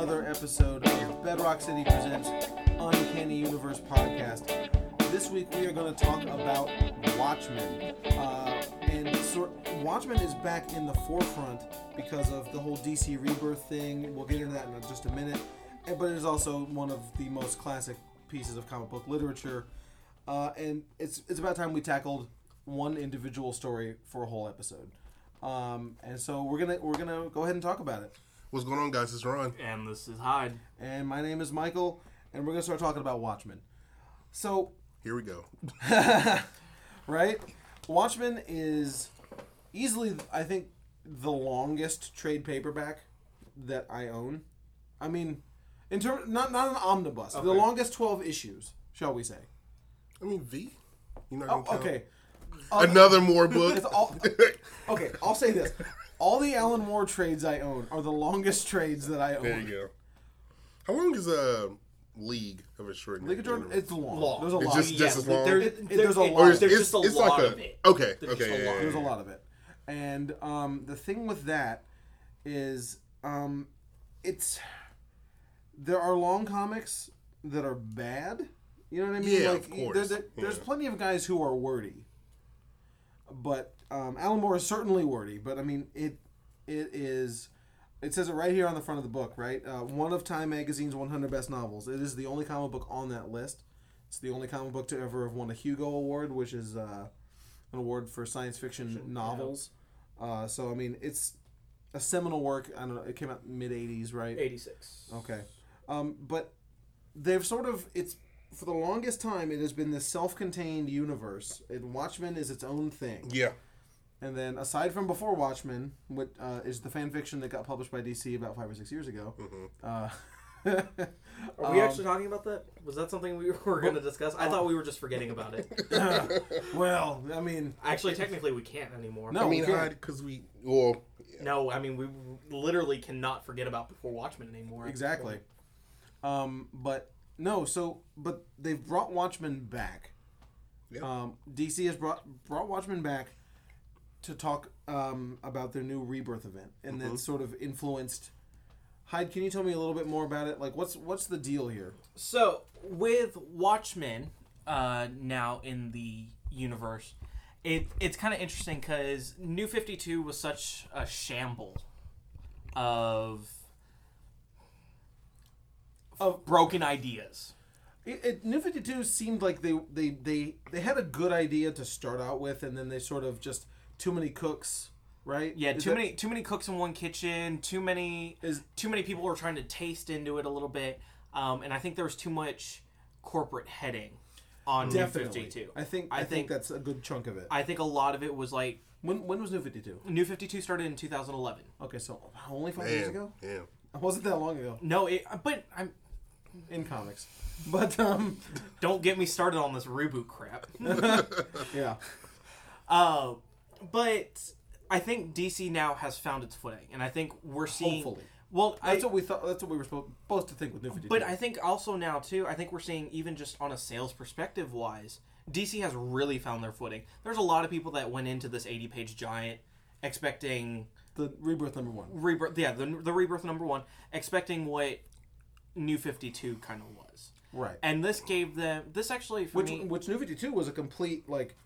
another episode of Bedrock City Presents Uncanny Universe podcast. This week we are going to talk about Watchmen. Uh, and Watchmen is back in the forefront because of the whole DC Rebirth thing. We'll get into that in just a minute. But it is also one of the most classic pieces of comic book literature. Uh, and it's it's about time we tackled one individual story for a whole episode. Um, and so we're gonna we're gonna go ahead and talk about it. What's going on, guys? It's Ron. And this is Hyde. And my name is Michael, and we're gonna start talking about Watchmen. So, Here we go. right, Watchmen is easily, I think, the longest trade paperback that I own. I mean, in terms not not an omnibus, the longest twelve issues, shall we say? I mean, V. You're not Oh, gonna count okay. Another more book. All, okay, I'll say this: all the Alan Moore trades I own are the longest trades that I own. there you go. How long is a League of Extraordinary? League of Jordan, it's long. Long. There's a It's lot. just- of just as long? There, It- it- there- there's a lot. There's it's- just a it's like lot a- of it. Okay, There's okay, just a yeah, lot. yeah, There's a lot of it, and um, the thing with that is um, it's there are long comics that are bad. You know what I mean? Yeah, like, of course. there- there- there's Yeah. plenty of guys who are wordy, but um, Alan Moore is certainly wordy. But I mean, it it is. It says it right here on the front of the book, right? Uh, one of Time Magazine's 100 best novels. It is the only comic book on that list. It's the only comic book to ever have won a Hugo Award, which is uh, an award for science fiction novels. Uh, so I mean, it's a seminal work. I don't know. It came out mid '80s, right? 86. Okay. Um, but they've sort of it's for the longest time it has been this self-contained universe. And Watchmen is its own thing. Yeah. And then aside from before Watchmen, what uh, is the fan fiction that got published by DC about five or six years ago? Uh, Are we um, actually talking about that? Was that something we were going to discuss? I thought we were just forgetting about it. well, I mean, Actually, technically, we can't anymore. No. I mean, we can't. because we well, No, I mean, we literally cannot forget about Before Watchmen anymore. exactly. Um, but no, so but they've brought Watchmen back. Yeah. Um, DC has brought brought Watchmen back to talk um, about their new rebirth event, and that sort of influenced. Hyde, can you tell me a little bit more about it? Like, what's what's the deal here? So, with Watchmen uh, now in the universe, it it's kind of interesting because New 52 was such a shamble of of broken ideas. It, it, New Fifty Two seemed like they, they they they had a good idea to start out with, and then they sort of just too many cooks, right? Yeah, Is too that- many too many cooks in one kitchen. Too many Is- too many people were trying to taste into it a little bit, um, and I think there was too much corporate heading on New 52. I think I I, think, think- that's a good chunk of it. I think a lot of it was like when when was New Fifty Two? New 52 started in 2011. Okay, so only five years ago. yeah. It wasn't that long ago No, it, but I'm in comics, but um, don't get me started on this reboot crap. yeah, uh, but I think DC now has found its footing, and I think we're seeing. Hopefully. Well, I, that's what we thought. That's what we were supposed, to think with New Fifty Two. But I think also now too, I think we're seeing even just on a sales perspective wise, DC has really found their footing. There's a lot of people that went into this 80 page giant expecting the rebirth number one. rebirth. Yeah, the, the rebirth number one, expecting what New 52 kind of was. Right. And this gave them this actually for which me. which New Fifty Two was a complete like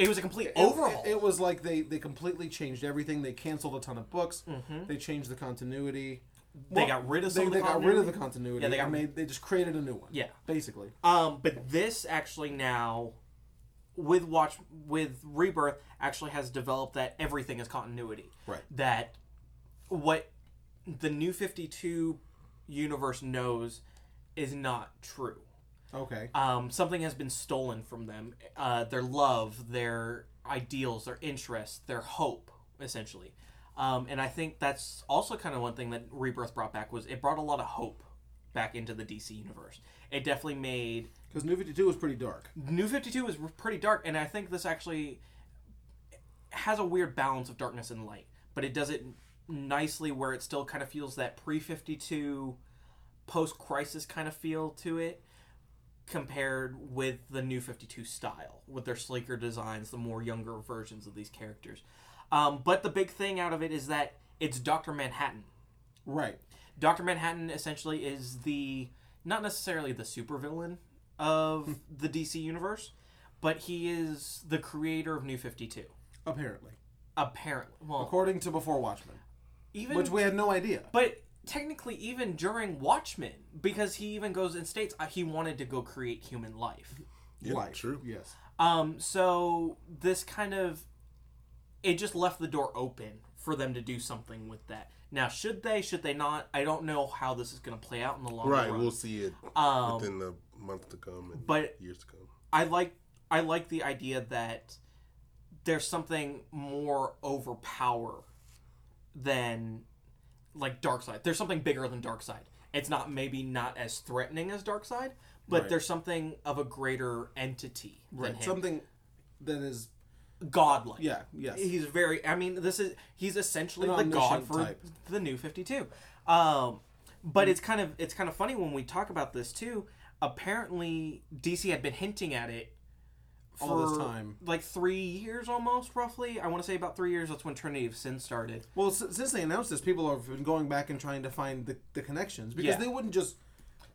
It was a complete it- overhaul. It, it was like they they completely changed everything. They canceled a ton of books. Mm-hmm. They changed the continuity. They got rid of some They, of the they got rid of continuity. the continuity. Yeah, they got made, they just created a new one. Yeah. basically. Um, but this actually now, with watch with rebirth, actually has developed that everything is continuity. Right. That what the new Fifty Two universe knows is not true. Okay. Um, something has been stolen from them. Uh, their love, their ideals, their interests, their hope, essentially. Um, and I think that's also kind of one thing that Rebirth brought back was it brought a lot of hope back into the DC universe. It definitely made Because New Fifty Two was pretty dark. New 52 is pretty dark, and I think this actually has a weird balance of darkness and light, but it does it nicely where it still kind of feels that pre 52 post crisis kind of feel to it compared with the new 52 style with their sleeker designs the more younger versions of these characters um, but the big thing out of it is that it's dr manhattan Right. Doctor Manhattan essentially is the not necessarily the supervillain of the DC universe, but he is the creator of New Fifty Two. Apparently, Apparently, well, according to Before Watchmen, even which we had no idea. But technically, even during Watchmen, because he even goes and states uh, he wanted to go create human life. Yeah, Life, true. Yes. Um, so this kind of it just left the door open for them to do something with that. Now, should they? Should they not? I don't know how this is going to play out in the long Right, run. we'll see it Um, within the month to come and but- years to come. I like I like the idea that there's something more overpower than like Darkseid. There's something bigger than Darkseid. It's not maybe not as threatening as Darkseid, but Right. there's something of a greater entity than Right. him. Something that is godlike. yeah yes. He's very. I mean, this is he's essentially An the god omniscient for type. the new Fifty Two. Um, but it's kind of it's kind of funny when we talk about this too. Apparently, DC had been hinting at it All this time. like three years almost, roughly. I want to say about three years. That's when Trinity of Sin started. Well, s- since they announced this, people have been going back and trying to find the, the connections because Yeah. they wouldn't just.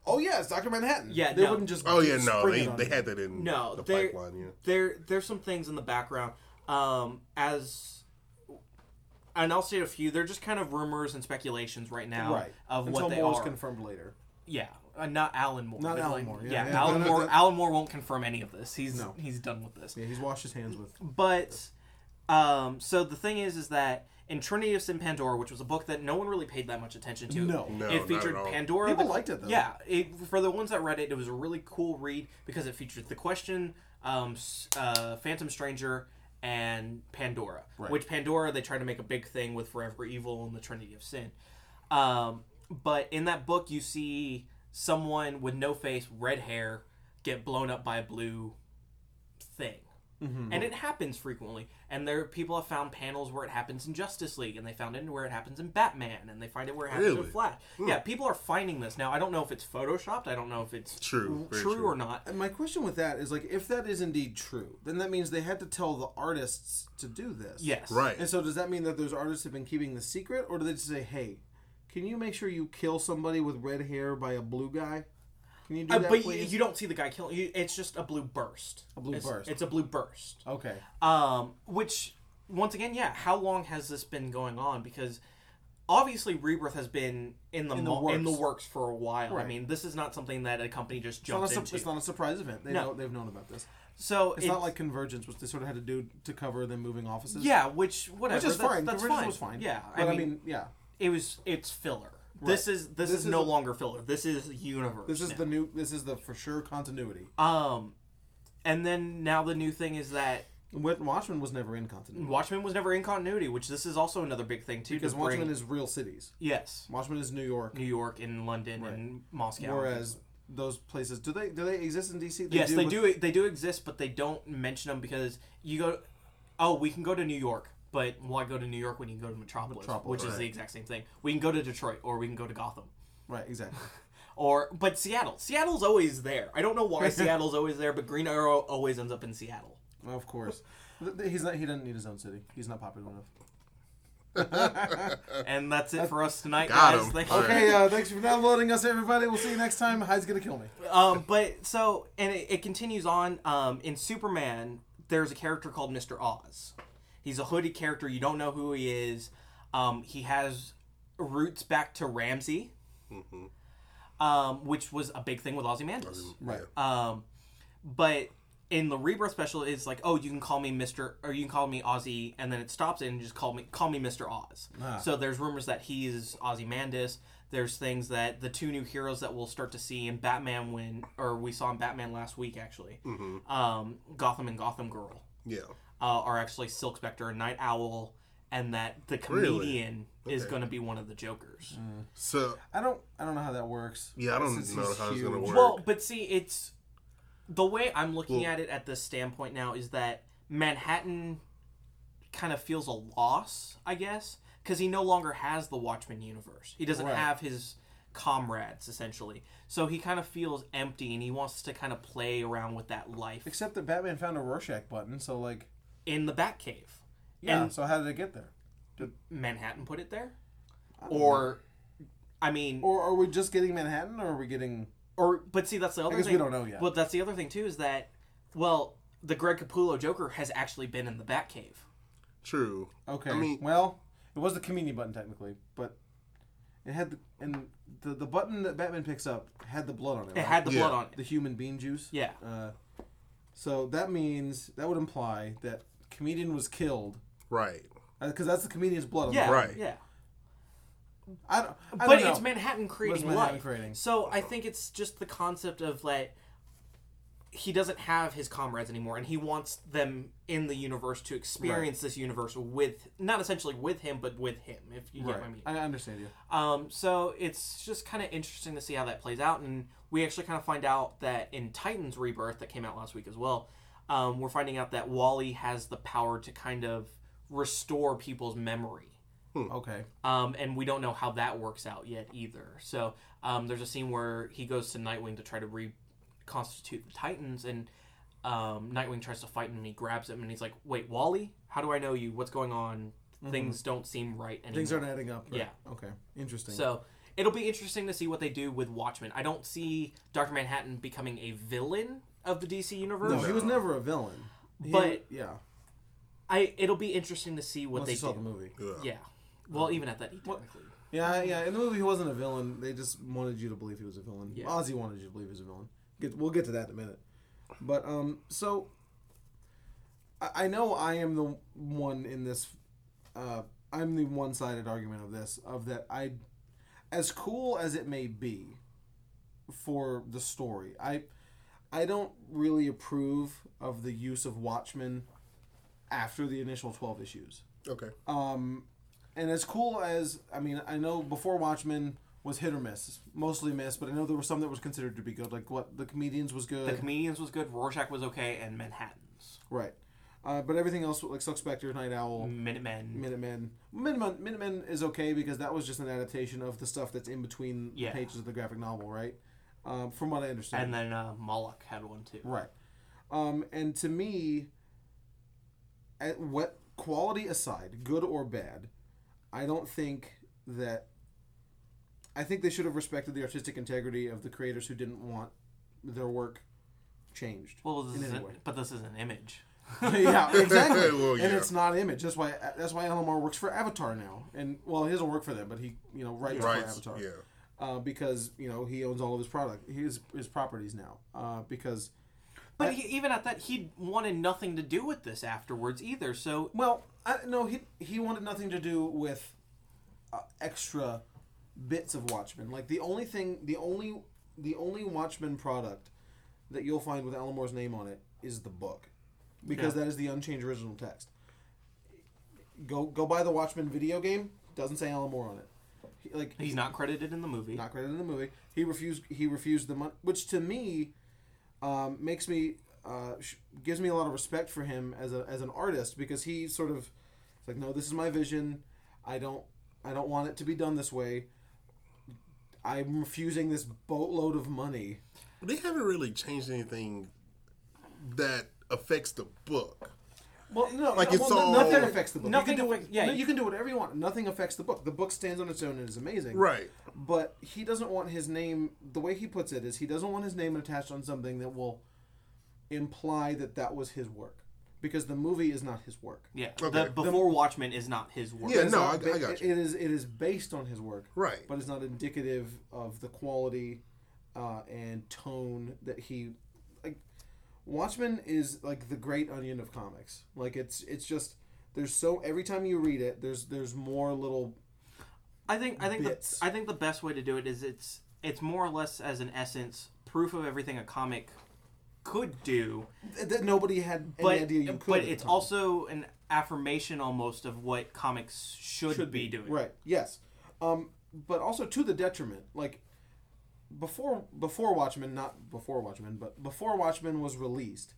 Oh yeah, it's Doctor Manhattan. Yeah, they no. wouldn't just. Oh yeah, no, spring they, it on they you. had that in No, the there- pipeline. Yeah, There, there's some things in the background. Um, as and I'll say a few. They're just kind of rumors and speculations right now right of until what they more is are. confirmed later. Yeah, uh, not Alan Moore. Not Alan like, Moore, Yeah, yeah, yeah. Alan No, no, Moore. no. Alan Moore won't confirm any of this. He's No. he's done with this. Yeah, he's washed his hands with. But um, so the thing is, is that in Trinity of Sin Pandora, which was a book that no one really paid that much attention to. No. No, it not featured at all. Pandora. People the- liked it, though. Yeah, it, for the ones that read it, it was a really cool read because it featured the question, um, uh, Phantom Stranger, and Pandora. Right. Which Pandora they tried to make a big thing with Forever Evil and the Trinity of Sin. Um, but in that book, you see someone with no face, red hair, get blown up by a blue thing. Mm-hmm. And it happens frequently. And there people have found panels where it happens in Justice League, and they found it where it happens in Batman, and they find it where it happens in Really? Flash. Yeah, people are finding this now. I don't know if it's photoshopped. I don't know if it's True, true, true. or not. And my question with that is like, if that is indeed true, then that means they had to tell the artists to do this. Yes. right. And so does that mean that those artists have been keeping the secret, or do they just say, "Hey, can you make sure you kill somebody with red hair by a blue guy? Can you do Uh, that, but you, please?" you don't see the guy killing. You, it's just a blue burst. A blue It's- burst. It's a blue burst. okay. Um, which once again, yeah, how long has this been going on? Because obviously, Rebirth has been in the In the mo- in the works. works for a while. I mean, this is not something that a company just It's a, jumps su- into. it's not a surprise event. They No. know they've known about this. so It's, not like Convergence, which they sort of had to do to cover them moving offices. yeah, which whatever. which is that's, fine. That's Convergence fine. was fine. Yeah, but I mean, yeah, it was it's filler. This is this, This is, is no a- longer filler. This is universe. this is now. the new. This is the for sure continuity. um, and then now the new thing is that Wa- Watchmen was never in continuity Watchmen was never in continuity, which this is also another big thing too. because to bring, Watchmen is real cities. yes, Watchmen is New York, New York and London and Moscow. whereas those places do they do they exist in DC? They yes, they with- do. They do exist, but they don't mention them because you go. Oh, we can go to New York, but why go to New York when you can go to Metropolis, Metropolis, which is right. the exact same thing. We can go to Detroit, or we can go to Gotham, Right, exactly. or but Seattle. Seattle's always there. I don't know why Seattle's always there, but Green Arrow always ends up in Seattle. of course, Th- th- he's not. He doesn't need his own city. He's not popular enough. And that's it for us tonight, Got guys. him. Thank you. Okay, uh, thanks for downloading us, everybody. We'll see you next time. Hyde's gonna kill me. um, but so and it, it continues on. Um, in Superman, there's a character called Mister Oz. He's a hooded character. You don't know who he is. Um, he has roots back to Ramses, um, which was a big thing with Ozymandias. Right. Um, but in the rebirth special, it's like, oh, you can call me Mister, or you can call me Ozzy, and then it stops it and just call me call me Mister Oz. Ah. So there's rumors that he's Ozymandias. There's things that the two new heroes that we'll start to see in Batman when, or we saw in Batman last week actually, um, Gotham and Gotham Girl Yeah. Uh, are actually Silk Spectre and Nite Owl, and that the Really? comedian is Okay. going to be one of the Jokers. So I don't. I don't know how that works. Yeah, I don't Since know he's how it's gonna work. Well, but see, it's the way I'm looking Well- at it at this standpoint now is that Manhattan kind of feels a loss, I guess, because he no longer has the Watchmen universe. He doesn't Right. have his comrades essentially, so he kind of feels empty, and he wants to kind of play around with that life Except that Batman found a Rorschach button, so like, in the Batcave. yeah. And so how did it get there? Did... Manhattan put it there, I don't or I mean, Or are we just getting Manhattan, or are we getting? or but see, that's the other guess we don't know yet. Well, that's the other thing too is that well, the Greg Capullo Joker has actually been in the Batcave. True. Okay. I mean, well, it was the community button technically, but it had the and the the button that Batman picks up had the blood on it. It right? had the Yeah. blood on it. the human bean juice. Yeah. Uh, so that means that would imply that comedian was killed right. because that's the comedian's blood. Yeah. Right. Yeah. I don't. I but don't it's. Manhattan creating Manhattan life. creating? So I think it's just the concept of like he doesn't have his comrades anymore, and he wants them in the universe to experience this universe with not essentially with him, but with him. If you get what I mean. I understand you. Um, so it's just kind of interesting to see how that plays out, and we actually kind of find out that in Titans Rebirth that came out last week as well, um, we're finding out that Wally has the power to kind of restore people's memory. Okay. Um, and we don't know how that works out yet either. So um, there's a scene where he goes to Nightwing to try to reconstitute the Titans, and um, Nightwing tries to fight him, and he grabs him, and he's like, "Wait, Wally, how do I know you? What's going on? Things don't seem right anymore." Things aren't adding up. right? Yeah. Okay. Interesting. So it'll be interesting to see what they do with Watchmen. I don't see Doctor Manhattan becoming a villain of the DC universe. no, he was never a villain. He- But- yeah, I it'll be interesting to see what once they you saw do. the movie. Yeah. Yeah. Well, even at that, he technically. Yeah, yeah. In the movie, he wasn't a villain. They just wanted you to believe he was a villain. Yeah. Ozzy wanted you to believe he was a villain. Get, we'll get to that in a minute. But um, so I, I know I am the one in this. Uh, I'm the one-sided argument of this. Of that, I, as cool as it may be, for the story, I, I don't really approve of the use of Watchmen after the initial twelve issues. Okay. Um, and as cool as I mean, I know before Watchmen was hit or miss, mostly miss, but I know there was some that was considered to be good. Like what the comedians was good, The comedians was good. Rorschach was okay, and Manhattan's right? Uh, but everything else, like Silk Spectre, Nite Owl, Minutemen. Minutemen, Minutemen, Minutemen is okay because that was just an adaptation of the stuff that's in between Yeah. the pages of the graphic novel, right? Um, from what I understand, and then uh, Moloch had one too. Right. Um, and to me, at what quality aside, good or bad, I don't think that. I think they should have respected the artistic integrity of the creators who didn't want their work changed. Well, this in is any an, way. but this is an image. yeah, exactly. Well, And it's not image. That's why. That's why Alan Moore works for Avatar now. And well, he doesn't work for them, but he you know writes Right. for Avatar Yeah. Uh, because you know he owns all of his product, his his properties now. Uh, because But he, even at that, he wanted nothing to do with this afterwards either. So Well, I, no, he he wanted nothing to do with uh, extra bits of Watchmen. Like the only thing, the only the only Watchmen product that you'll find with Alan Moore's name on it is the book, because Yeah. that is the unchanged original text. Go go buy the Watchmen video game. Doesn't say Alan Moore on it. He, like he's not credited in the movie. not credited in the movie. He refused. He refused the money, which to me um, makes me uh, sh- gives me a lot of respect for him as a as an artist because he sort of it's like, no, this is my vision. I don't I don't want it to be done this way. I'm refusing this boatload of money. They haven't really changed anything that affects the book. Well, no, Like no, it's well, all- nothing affects the book. Nothing you can do affects- yeah. no, you can do whatever you want. Nothing affects the book. The book stands on its own and is amazing. Right. But he doesn't want his name. The way he puts it is, he doesn't want his name attached on something that will imply that that was his work, because the movie is not his work. Yeah, Okay. the before Watchmen is not his work. Yeah, It's no, not I- I got it- you. It is. It is based on his work, Right. but it's not indicative of the quality uh, and tone that he like. Watchmen is like the great onion of comics. Like it's it's just there's so every time you read it, there's there's more little I think I think Bits. the, I think the best way to do it is it's it's more or less as an essence proof of everything a comic could do, that nobody had any but idea you could. but it's time. also an affirmation almost of what comics should, be, doing. Right. Yes. Um, but also to the detriment. Like before before Watchmen, not before Watchmen, but before Watchmen was released,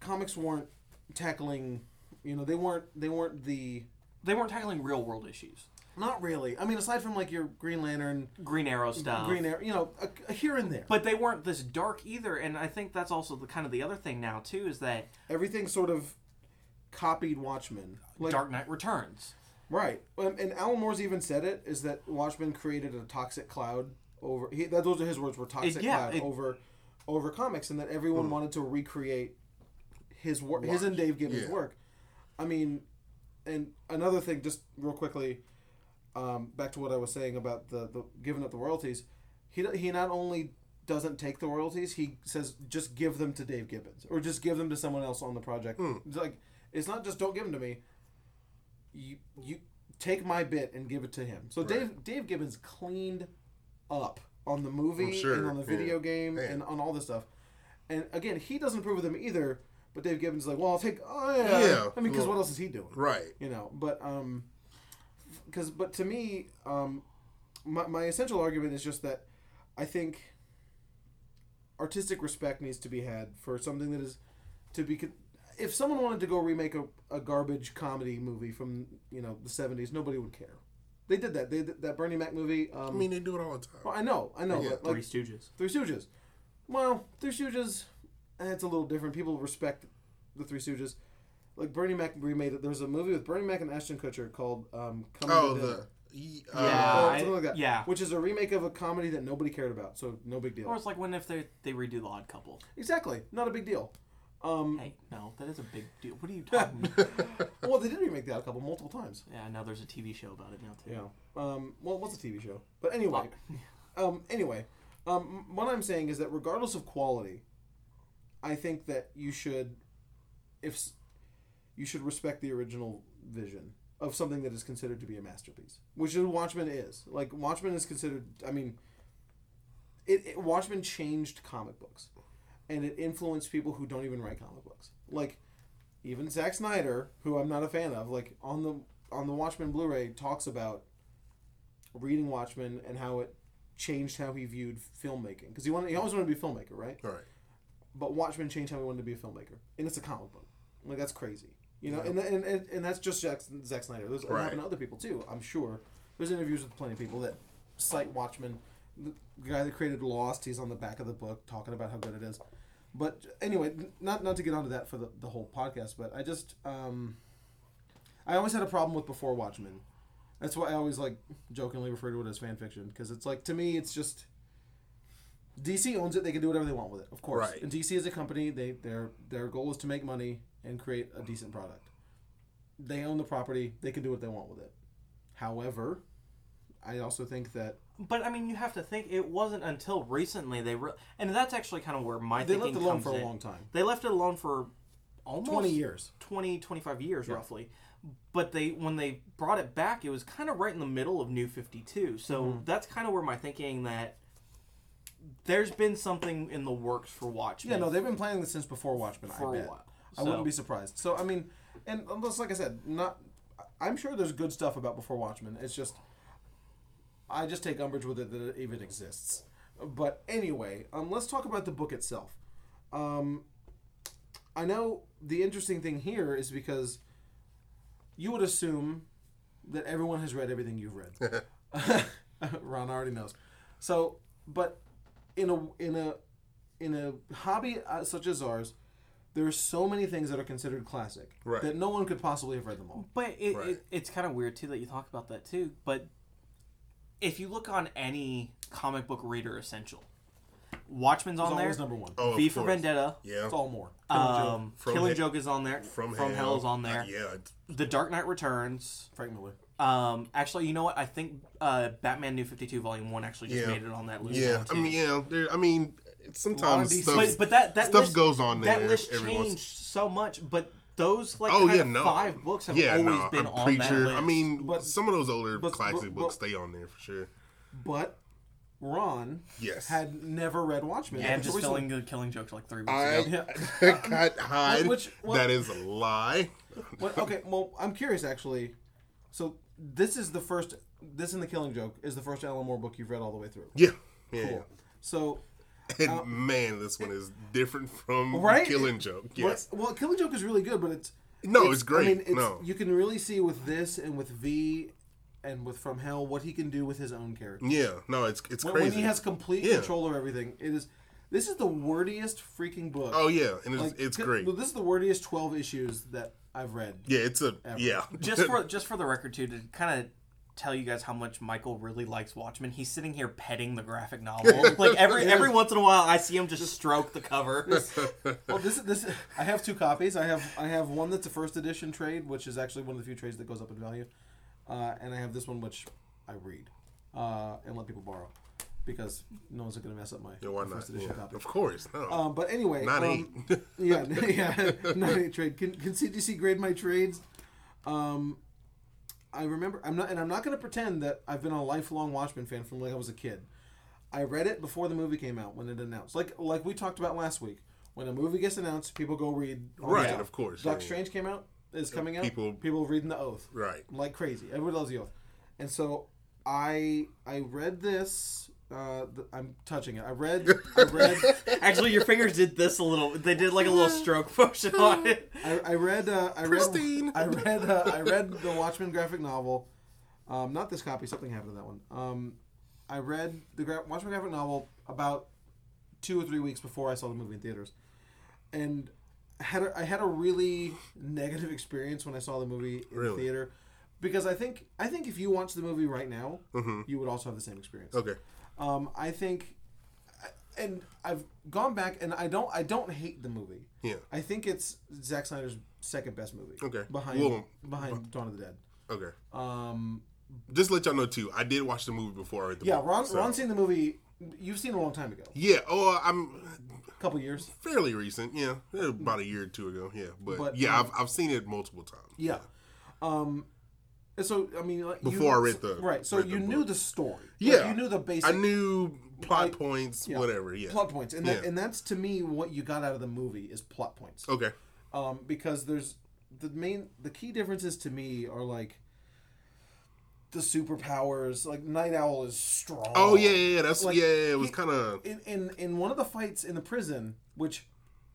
comics weren't tackling. You know, they weren't they weren't the They weren't tackling real world issues, not really. I mean, aside from like your Green Lantern, Green Arrow stuff. Green Arrow, you know, a, a here and there. but they weren't this dark either, and I think that's also the kind of the other thing now too is that Everything sort of copied Watchmen. Like Dark Knight Returns. Right, and Alan Moore's even said it is that Watchmen created a toxic cloud over. He, that those are his words. Were toxic yeah, cloud it- over over comics, and that everyone wanted to recreate his work, his and Dave Gibbons' Yeah. work. I mean, and another thing, just real quickly, um, back to what I was saying about the, the giving up the royalties. He he not only doesn't take the royalties, he says just give them to Dave Gibbons or just give them to someone else on the project. It's like it's not just don't give them to me. You you take my bit and give it to him. So Dave Dave Gibbons cleaned up on the movie sure, and on the video yeah. game Yeah. and on all this stuff. And again, he doesn't approve of them either. But Dave Gibbons is like, well, I'll take. Oh yeah, Yeah, I mean, because well- what else is he doing? Right. you know but um because but to me um my, my essential argument is just that i think artistic respect needs to be had for something that is to be if someone wanted to go remake a, a garbage comedy movie from you know the 70s nobody would care they did that they did that bernie mac movie um I mean, they do it all the time. well, i know i know Yeah, but, Three like Stooges. Three Stooges. Well, Three Stooges, it's a little different. People respect the Three Stooges. Like Bernie Mac remade it. There's a movie with Bernie Mac and Ashton Kutcher called um, Coming Oh, to Dinner. the ye- Yeah, uh, Or I- something like that. yeah. Which is a remake of a comedy that nobody cared about, so no big deal. Or it's like when if they they redo the Odd Couple. Exactly, not a big deal. Um, Hey, no, that is a big deal. What are you talking? about? well, they did remake that a couple multiple times. yeah, now there's a TV show about it now too. Yeah. Um, well, it was a TV show, but anyway. Um, anyway, um, what I'm saying is that regardless of quality, I think that you should, if you should respect the original vision of something that is considered to be a masterpiece, which is Watchmen is. Like Watchmen is considered. I mean, it, it Watchmen changed comic books, and it influenced people who don't even write comic books. Like even Zack Snyder, who I'm not a fan of, like on the on the Watchmen Blu-ray talks about reading Watchmen and how it changed how he viewed filmmaking because he wanted he always wanted to be a filmmaker, right? All right. But Watchmen changed how he wanted to be a filmmaker, and it's a comic book. Like that's crazy, you know. And, and and and that's just Zack, Zack Snyder. There's Right. happened to other people too. I'm sure. There's interviews with plenty of people that cite Watchmen. The guy that created Lost, he's on the back of the book talking about how good it is. But anyway, not not to get onto that for the, the whole podcast, but I just um, I always had a problem with before Watchmen. That's why I always like jokingly refer to it as fan fiction because it's like to me it's just DC owns it. They can do whatever they want with it, of course. Right. And DC is a company. They their their goal is to make money and create a decent product. They own the property. They can do what they want with it. However, I also think that But I mean, you have to think it wasn't until recently they re- and that's actually kind of where my thinking they left it alone for a in. long time. They left it alone for almost 20 years. 20 25 years roughly. But they when they brought it back, it was kind of right in the middle of New 52. So Mm-hmm. that's kind of where my thinking that there's been something in the works for Watchmen. Yeah, no, they've been planning this since before Watchmen. For I a bet. while. I wouldn't be surprised. So I mean, and just like I said, not. I'm sure there's good stuff about before Watchmen. It's just, I just take umbrage with it that it even exists. But anyway, um, let's talk about the book itself. Um, I know the interesting thing here is because you would assume that everyone has read everything you've read. Ron already knows. So, but in a in a in a hobby uh, such as ours, there are so many things that are considered classic Right. that no one could possibly have read them all. But it, Right. it, it's kind of weird too that you talk about that too. But if you look on any comic book reader essential, Watchmen's on there. always number one. Oh, of V for course. Vendetta. Yeah. It's all more. Um, From Killing He- Joke is on there. From, From Hell is on there. Uh, yeah. it's- The Dark Knight Returns. Frank Miller. Um, actually, you know what? I think uh, Batman New Fifty Two Volume One actually just Yeah. made it on that list. Yeah. now, I too. mean, yeah. There, I mean, it's sometimes stuff, but but that that stuff list, goes on there. That list every changed once. so much, but those like Oh kind yeah, of no. five books have yeah, always no, been I'm on Preacher. that list. I mean, But- some of those older but- classic but- books but- stay on there for sure. But Ron Yes. had never read Watchmen. yeah, I'm just recently. filling the Killing Joke like three weeks I ago. got hide. Which- what- that is a lie. Well, okay, well, I'm curious actually. So this is the first. This in the Killing Joke is the first Alan Moore book you've read all the way through. Yeah. Yeah. Cool. So And man, this one is different from Right? Killing Joke. Yes. Well, Killing Joke is really good, but it's No, it's great. I mean, it's, No. you can really see with this and with V and with From Hell what he can do with his own character. Yeah. No, it's it's When, crazy. when he has complete Yeah. control of everything, it is. This is the wordiest freaking book. oh yeah, and it's Like, it's c- great. This is the wordiest twelve issues that I've read. Yeah, it's a yeah. just for just for the record too, to kind of tell you guys how much Michael really likes Watchmen. He's sitting here petting the graphic novel. like every every once in a while, I see him just stroke the cover. Well, this this I have two copies. I have I have one that's a first edition trade, which is actually one of the few trades that goes up in value, uh, and I have this one which I read uh, and let people borrow because no one's going to mess up my Yeah, why not? first edition Yeah, copy. Of course, no. Um, but anyway, not um, eight. yeah, yeah, not eight trade. Can, can CGC grade my trades? Um, I remember. I'm not, and I'm not going to pretend that I've been a lifelong Watchmen fan from like I was a kid. I read it before the movie came out when it announced. Like like we talked about last week. When a movie gets announced, people go read. Right, of course, Doctor yeah, Strange came out. Is coming out. People- people reading the Oath right. like crazy. Everybody loves the Oath, and so I I read this. Uh, th- I'm touching it. I read. I read. Actually, your fingers did this a little. They did like a little stroke motion on it. I, I read. Uh, I Pristine. read. I read. Uh, I read the Watchmen graphic novel. Um, not this copy. Something happened to that one. Um, I read the gra- Watchmen graphic novel about two or three weeks before I saw the movie in theaters, and had a, I had a really negative experience when I saw the movie in Really? theater, because I think I think if you watch the movie right now, you would also have the same experience. Okay. Um, I think, and I've gone back and I don't I don't hate the movie. Yeah. I think it's Zack Snyder's second best movie. Okay. Behind Well, behind Dawn of the Dead. Okay. Um, Just to let y'all know too. I did watch the movie before I read the yeah, book, Ron so- Ron seen the movie. You've seen it a long time ago, Yeah. Oh, I'm a couple years. fairly recent. Yeah, about a year or two ago. Yeah, but, But, yeah, um, I've I've seen it multiple times. Yeah. Um, and so I mean, like, Before I read the- right, so read the you book. knew the story. Like, Yeah. you knew the basic I knew plot like- points, yeah, whatever. Yeah. plot points, and that, Yeah. and that's to me what you got out of the movie is plot points. Okay. um, because there's the main the key differences to me are like the superpowers. Like Nite Owl is strong. Oh yeah, yeah, yeah. That's Like, yeah. It was kind of In, in in one of the fights in the prison, which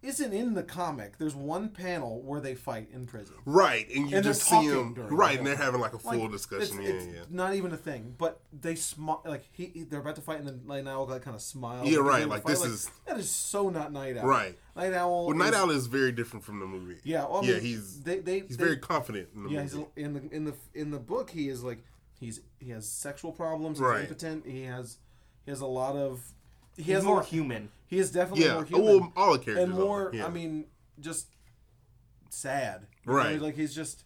isn't in the comic, there's one panel where they fight in prison. right, and you And just see them the right, and they're having like a Like, full discussion. It's, yeah, it's yeah. not even a thing, but they smile like he he- they're about to fight, and then Nite Owl like kind of smiles. Yeah, right, end of the like, this is- that is so not Nite Owl. Right. Nite Owl. Well, Nite Owl is very different from the movie. Yeah, well, I yeah, he's they they he's they- very confident in the Yeah, he's in the in the in the book. He is like he's he has sexual problems. He's Right. impotent. He has he has a lot of he He's has more more. human. He is definitely yeah, more oh, human well, all the characters and more. Are, yeah. I mean, just sad. Right. I mean, like he's just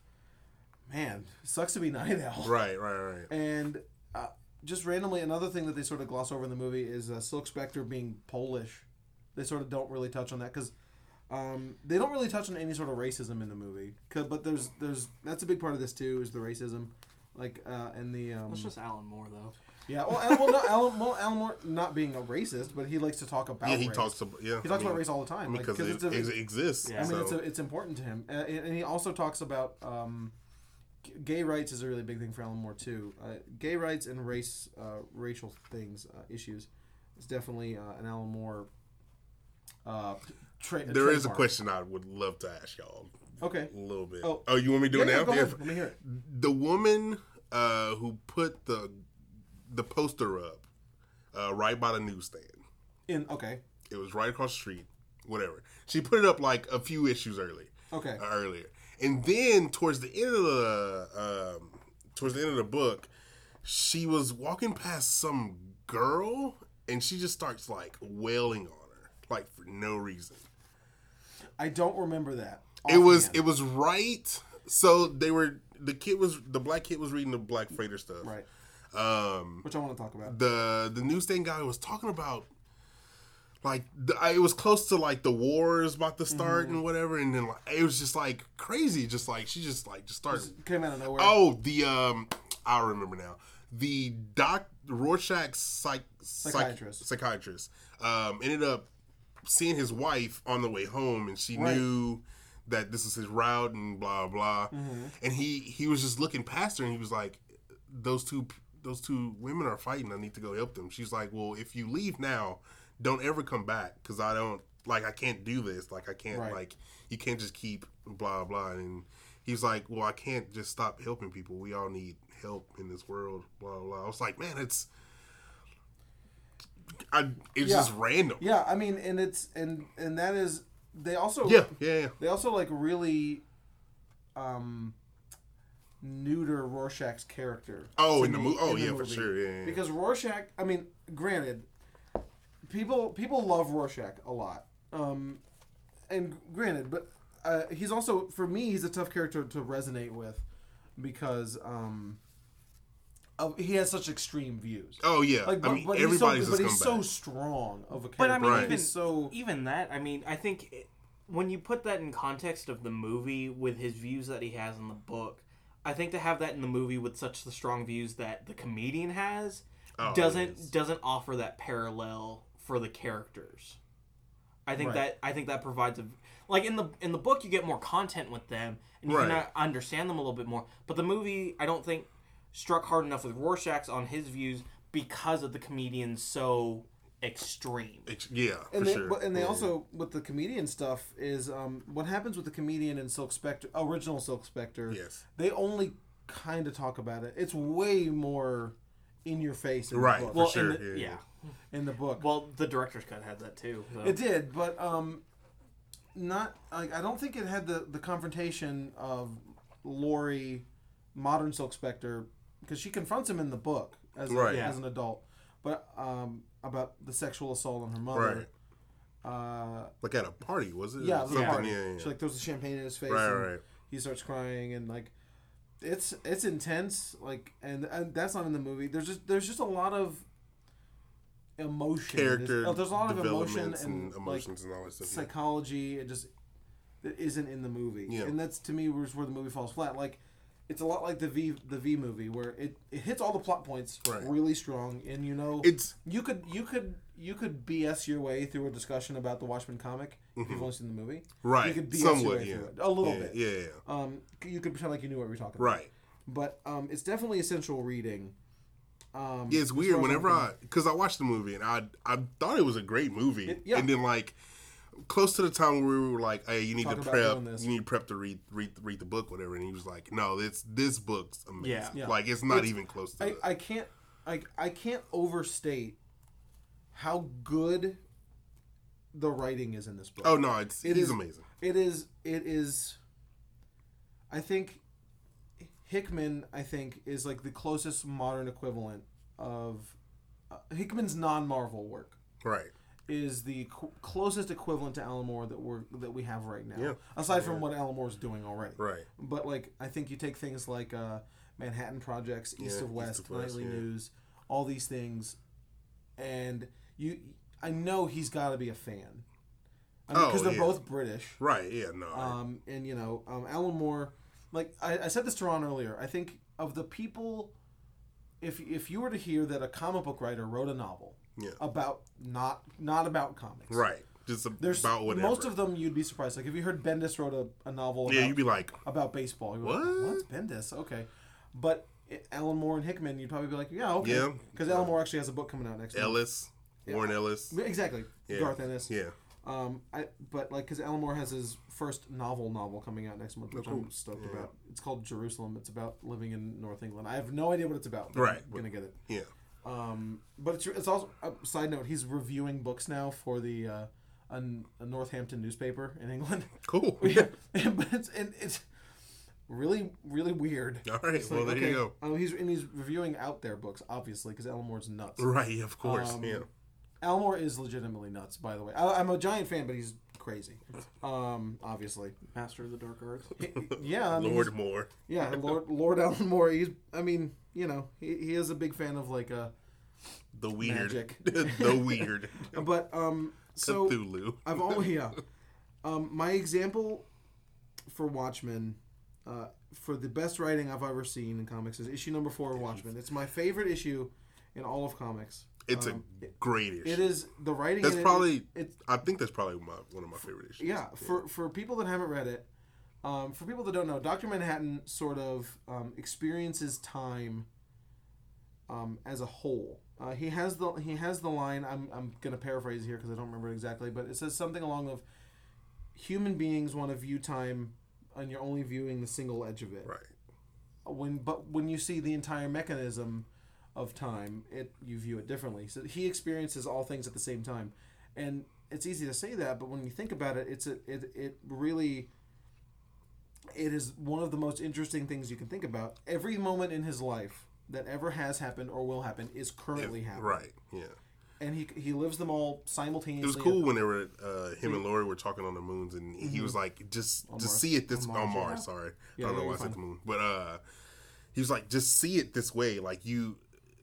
man. Sucks to be Nite Owl. right, right, right. And uh, just randomly, another thing that they sort of gloss over in the movie is uh, Silk Spectre being Polish. They sort of don't really touch on that because um, they don't really touch on any sort of racism in the movie. 'Cause- but there's there's that's a big part of this too is the racism, like uh, and the um, That's just Alan Moore though. Yeah. Well, Alan, well, not, Alan, well, Alan Moore not being a racist, but he likes to talk about. Yeah, he race. talks about yeah. He talks about race all the time, like, it, a- ex- exists. Yeah. I mean, so. it's a, it's important to him, uh, and, he also talks about um, gay rights is a really big thing for Alan Moore too. Uh, gay rights and race, uh, racial things, uh, issues, is definitely uh, an Alan Moore. Uh, tra- there is a question I would love to ask y'all Okay. a little bit. Oh. Oh, you want me to do Yeah, it now? go Yeah. ahead. Let me hear it. The woman uh, who put the the poster up uh, right by the newsstand. In okay, It was right across the street. Whatever. She put it up like a few issues early. okay, uh, earlier, and then towards the end of the um, towards the end of the book, she was walking past some girl, and she just starts like wailing on her, like for no reason. I don't remember that. It was it was right. So they were the kid was the black kid was reading the Black Freighter stuff. right, Um, which I want to talk about. the the newsstand guy was talking about like the, I- it was close to like the wars about to start and whatever, and then like, it was just like crazy, just like she just like just started. Came out of nowhere. Oh, the um, I remember now. The doc Rorschach's psych, psych Psychiatrist. psychiatrist um ended up seeing his wife on the way home, and she Right. knew that this is his route and blah blah. Mm-hmm. And he he was just looking past her, and he was like, "Those two those two women are fighting. I need to go help them." She's like, "Well, if you leave now, don't ever come back because I don't like I can't do this. Like I can't Right. like you can't just keep blah blah." And he's like, "Well, I can't just stop helping people. We all need help in this world." Blah blah. I was like, "Man, it's." I, it's Yeah. just random. Yeah, I mean, and it's and and that is they also Yeah, yeah, yeah. they also like really um, neuter Rorschach's character. Oh, in the me, movie. Oh, in the yeah, for sure. Yeah, yeah. Because Rorschach, I mean, granted, people people love Rorschach a lot, um, and granted, but uh, he's also for me he's a tough character to resonate with because um, of, he has such extreme views. oh yeah. Like, but, I mean, but everybody's he's so, a but he's so strong of a character. But I mean, Right. even so even that, I mean, I think it, when you put that in context of the movie with his views that he has in the book, I think to have that in the movie with such the strong views that the comedian has Oh, doesn't doesn't offer that parallel for the characters. I think Right. that I think that provides a like in the in the book you get more content with them and you Right. can understand them a little bit more. But the movie I don't think struck hard enough with Rorschach's on his views because of the comedian so extreme. Ex- Yeah, for and they, sure. but- and they Yeah. also with the comedian stuff is um, what happens with the comedian in Silk Spectre, original Silk Spectre. Yes. they only kind of talk about it. It's way more in your face. In Right. The book. Well, sure, in the, yeah, yeah. in the book, Well, the director's cut had that too. so. it did, but um, not like I don't think it had the the confrontation of Laurie, modern Silk Spectre, because she confronts him in the book as Right. a, Yeah. as an adult, but um, about the sexual assault on her mother. Uh, Like at a party, was it? Yeah, it was Something, party. Yeah, yeah. She like throws the champagne in his face. Right, and right. He starts crying and like, it's it's intense. Like, and, and that's not in the movie. There's just there's just a lot of emotion. Character There's, oh, there's a lot of emotion and, and, like emotions and all that stuff. yeah. psychology. It just that isn't in the movie. Yeah. And that's to me where's where the movie falls flat. Like. It's a lot like the V the V movie where it, it hits all the plot points Right. really strong and you know It's you could you could you could BS your way through a discussion about the Watchmen comic if you've only seen the movie. Mm-hmm. right. You could BS your way yeah. through it a little yeah, bit. Yeah, yeah. Um, you could pretend like you knew what we were talking about. Right. But um, it's definitely essential reading. Um, Yeah, it's weird whenever I because I watched the movie and I I thought it was a great movie, It- yeah. and then like close to the time where we were like, hey, you need Talk to prep, you need to prep to read read read the book, whatever, and he was like, no, it's this book's amazing, Yeah. Yeah. like it's not It's- even close to I. I can't I, I can't overstate how good the writing is in this book. oh no, it's It he's is- amazing. It is. It is. I think Hickman. I think is like the closest modern equivalent of uh, Hickman's non-Marvel work. Right. Is the closest equivalent to Alan Moore that we're that we have right now. Yeah. Aside from what Alan Moore's doing already. Right. But like I think you take things like uh, Manhattan Projects, East Yeah, of East West, of West, Nightly. News, all these things, and you. I know he's got to be a fan. I mean, Oh, because they're yeah. both British. Right. Yeah. No. Um, and you know, um, Alan Moore, like I, I said this to Ron earlier. I think of the people, if if you were to hear that a comic book writer wrote a novel Yeah. about not not about comics, right. Just There's about whatever. most of them you'd be surprised. Like if you heard Bendis wrote a, a novel about, yeah, you'd be like, about baseball, you'd be What? Like, What's Bendis? Okay, but Alan Moore and Hickman, you'd probably be like, yeah, okay, Yeah. because Alan Moore actually has a book coming out next month. Ellis, Warren Ellis. Exactly, Yeah. Garth Ennis. Yeah. Um, I but like because Alan Moore has his first novel novel coming out next month, which cool. I'm stoked about. It's called Jerusalem. It's about living in North England. I have no idea what it's about. But Right. I'm gonna get it. Yeah. Um, but it's it's also a side note. He's reviewing books now for the uh, a, a Northampton newspaper in England. Cool. yeah, but it's and it's really really weird. All right. It's well, like, there you go. um, he's and he's reviewing out there books, obviously, because Alan Moore's nuts. Right. Of course. Um, yeah. Alan Moore is legitimately nuts, by the way. I, I'm a giant fan, but he's crazy. Um, obviously. Master of the Dark Arts. Yeah, I mean, Lord he's- Moore. Yeah, Lord Lord Alan Moore. He's. I mean, you know, he, he is a big fan of like uh, The weird. Magic. the weird. but um, so Cthulhu. I've always yeah. Um, my example for Watchmen, uh, for the best writing I've ever seen in comics is issue number four of Watchmen. It's my favorite issue in all of comics. It's Um, a great issue. It is the writing. That's it- probably. it's I think that's probably my one of my favorite issues. yeah for for people that haven't read it um, for people that don't know dr manhattan sort of um, experiences time um, as a whole uh, he has the he has the line i'm, I'm gonna paraphrase here because i don't remember it exactly but it says something along of human beings want to view time and you're only viewing the single edge of it Right. when but when you see the entire mechanism of time it you view it differently so he experiences all things at the same time and it's easy to say that but when you think about it it's a, it, it really it is one of the most interesting things you can think about. Every moment in his life that ever has happened or will happen is currently happening. Right. Yeah. And he he lives them all simultaneously. It was cool when they were uh, him and Laurie were talking on the moons, and he was like, "Just, just Mars. see it this On on Mars, Mars." yeah. Sorry, Yeah, I don't know why I said the moon, but uh, he was like, "Just see it this way, like you,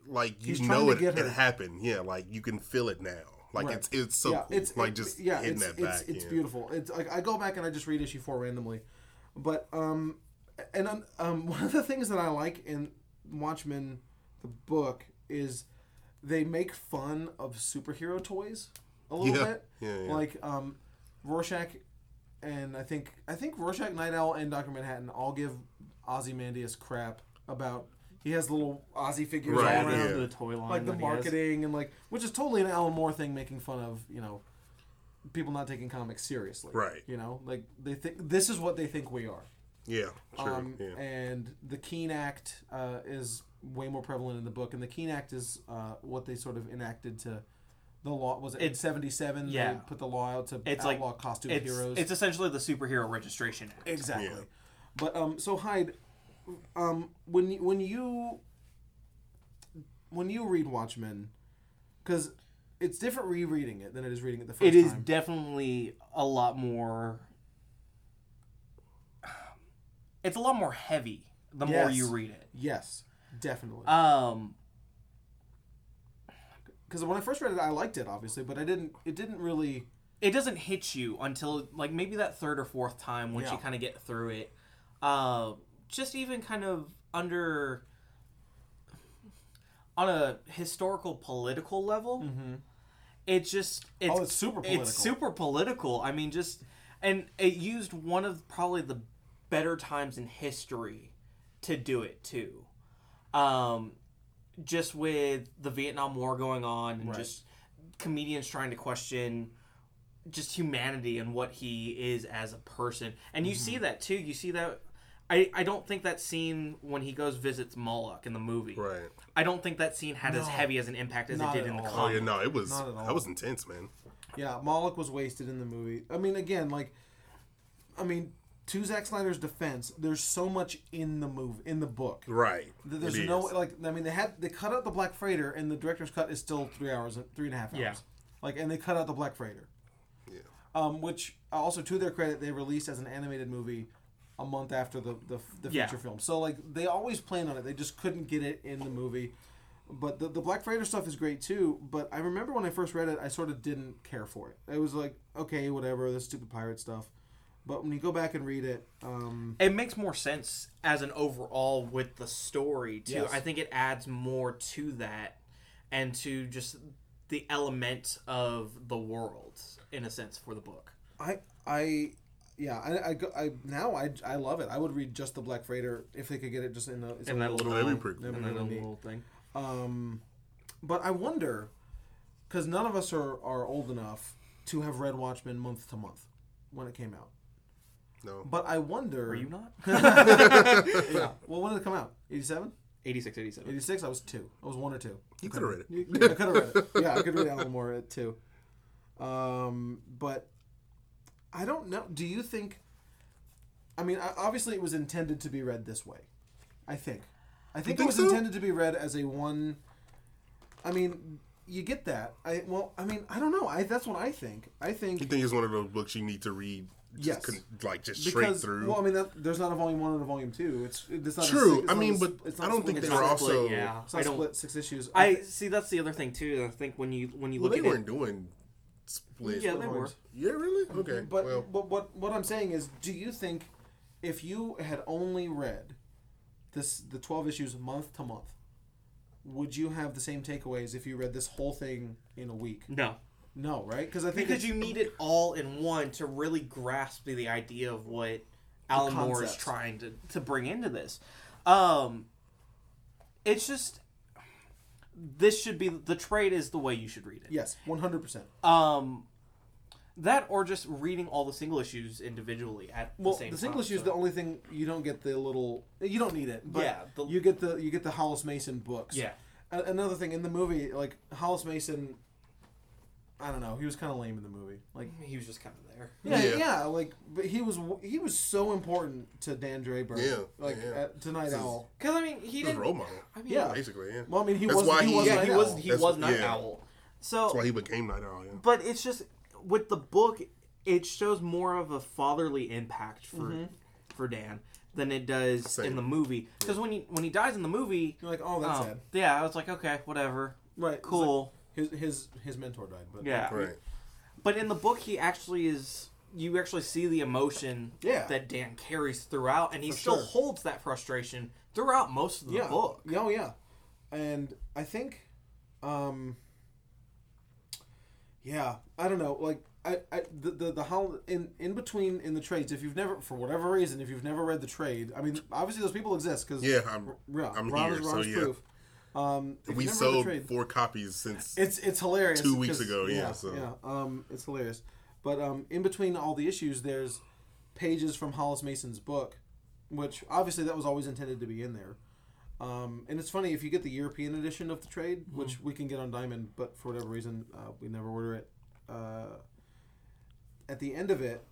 like you He's know it, it happened. Yeah, like you can feel it now. Like Right. it's it's so yeah, cool. it's like it- just yeah, hitting it's, that back. It's, beautiful. It's like I go back and I just read issue four randomly, but um, and um, um, one of the things that I like in Watchmen, the book, is they make fun of superhero toys a little Yeah. bit. Yeah, yeah. Like um, Rorschach, and I think I think Rorschach, Nite Owl, and Doctor Manhattan all give Ozymandias crap about. He has little Ozzy figures Right, all around yeah. the toy line. like the that he has. marketing and like which is totally an Alan Moore thing making fun of you know people not taking comics seriously Right. you know like they think this is what they think we are Yeah, true. um, yeah. and the Keene Act uh, is way more prevalent in the book and the Keene Act is uh, what they sort of enacted to the law was it in It's- 77 yeah. they put the law out to It's outlaw like costume It's, heroes it's essentially the superhero registration act. Exactly. Yeah. But um, so Hyde, um, when you, when you when you read Watchmen, because it's different rereading it than it is reading it the first It is time. definitely a lot more. It's a lot more heavy the more you read it. yes, definitely. Um, Because when I first read it, I liked it obviously, but I didn't. It didn't really. it doesn't hit you until like maybe that third or fourth time once you kind of get through it. Uh, just even kind of under on a historical political level, it just it's, Mm-hmm. Oh, it's super political. It's super political. I mean, just and it used one of probably the better times in history to do it too. Um, just with the Vietnam War going on and Right. just comedians trying to question just humanity and what he is as a person. And you Mm-hmm. see that too. You see that I, I don't think that scene when he goes visits Moloch in the movie. right. I don't think that scene had as heavy as an impact as Not it did at in the all. Oh yeah, no, it was Not at all. that was intense, man. Yeah, Moloch was wasted in the movie. I mean, again, like, I mean, to Zack Snyder's defense, there's so much in the move in the book. Right. Th- There's It no is. like I mean they had they cut out the Black Freighter and the director's cut is still three hours three and a half hours. Yeah. Like and they cut out the Black Freighter. Yeah. Um, which also to their credit they released as an animated movie a month after the the, the Yeah. feature film. So like they always planned on it. They just couldn't get it in the movie. But the, the Black Freighter stuff is great too. But I remember when I first read it, I sort of didn't care for it. It was like, okay, whatever, this stupid pirate stuff. But when you go back and read it, um, It makes more sense as an overall with the story too. Yes. I think it adds more to that and to just the element of the world in a sense for the book. I I yeah I, I, go- I now I, I love it. I would read just the Black Freighter if they could get it just in the its And own that little- little, That'd be pretty That'd that be really little thing. Um, but I wonder because none of us are, are old enough to have read Watchmen month to month when it came out. No. But I wonder. Were you not? Yeah. Well, when did it come out? 87? 86, 87. 86? I was two. I was one or two. You could have read it. You- I could have read it. Yeah, I could read Alan Moore at two. Um, but I don't know. Do you think? I mean, obviously, it was intended to be read this way. I think. I think, it was so? intended to be read as a one. I mean, you get that. I well, I mean, I don't know. I that's what I think. I think You think it's one of those books you need to read? Just Yes. con- like just straight because through. well, I mean, that, there's not a volume one and a volume two. It's it's not a True. six- it's I not mean, a but s- it's I don't think split they into were six- also- yeah. It's I not don't. split six issues. I thi- see. That's the other thing too. I think when you when you well, look they at weren't it, doing split. yeah, they were. Yeah, really? Okay. But well, but what what I'm saying is, do you think if you had only read this the 12 issues month to month, would you have the same takeaways if you read this whole thing in a week? No, No, right? Because I think because you need it all in one to really grasp the idea of what Alan Moore is trying to to bring into this. Um, it's just this should be the trade is the way you should read it. yes, 100. percent Um, that or just reading all the single issues individually at Well, the same time. the single time, issue is so- the only thing you don't get the little. You don't need it. But Yeah, the- you get the you get the Hollis Mason books. Yeah. A- Another thing in the movie, like Hollis Mason, I don't know. He was kind of lame in the movie. Like mm-hmm. He was just kind of there. yeah, Yeah. yeah, like but he was he was so important to Dan Draper. Yeah, like yeah. At, to Nite Owl. Because I mean, he didn't. role model, I mean, Yeah. basically. Yeah. Well, I mean, he was why he he- was yeah, Night he Owl. was he That's- was Night yeah. Owl. So, That's why he became Nite Owl. Yeah. but it's just with the book, it shows more of a fatherly impact for mm-hmm. for Dan than it does Same. in the movie. Because when he when he dies in the movie, You're like, oh, that's oh, sad. yeah, I was like, okay, whatever, Right. it's cool. Like his his his mentor died, but Yeah. Right. But in the book, he actually is. You actually see the emotion Yeah. that Dan carries throughout, and he For still sure. holds that frustration throughout most of the yeah. book. Yeah, Oh yeah, and I think, um, yeah, I don't know, like. I, I the the, the how in in between in the trades if you've never for whatever reason if you've never read the trade I mean obviously those people exist because Yeah, I'm, yeah, I'm Ron here, is- so is yeah. proof. Um, We you've never read the sold trade- four copies since. It's it's hilarious. two weeks ago, yeah, so. yeah, um, it's hilarious. But um, in between all the issues, there's pages from Hollis Mason's book, which obviously that was always intended to be in there. Um, and it's funny if you get the European edition of the trade, Mm-hmm. which we can get on Diamond, but for whatever reason uh, we never order it. Uh, at the end of it,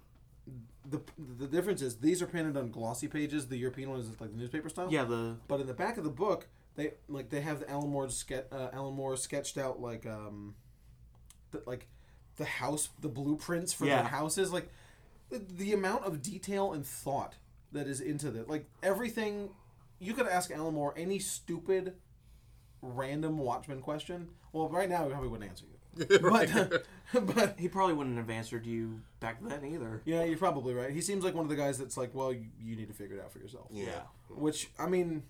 the the difference is these are printed on glossy pages. The European one is like the newspaper style. Yeah, the But in the back of the book, they like they have the Alan Moore ske- uh, Alan Moore sketched out like um, the, like the house, the blueprints for Yeah. their houses, like the, the amount of detail and thought that is into that like everything. You could ask Alan Moore any stupid, random Watchmen question. Well, right now he probably wouldn't answer you. But but he probably wouldn't have answered you back then either. yeah, you're probably right. He seems like one of the guys that's like, well, you, you need to figure it out for yourself. yeah. Which I mean,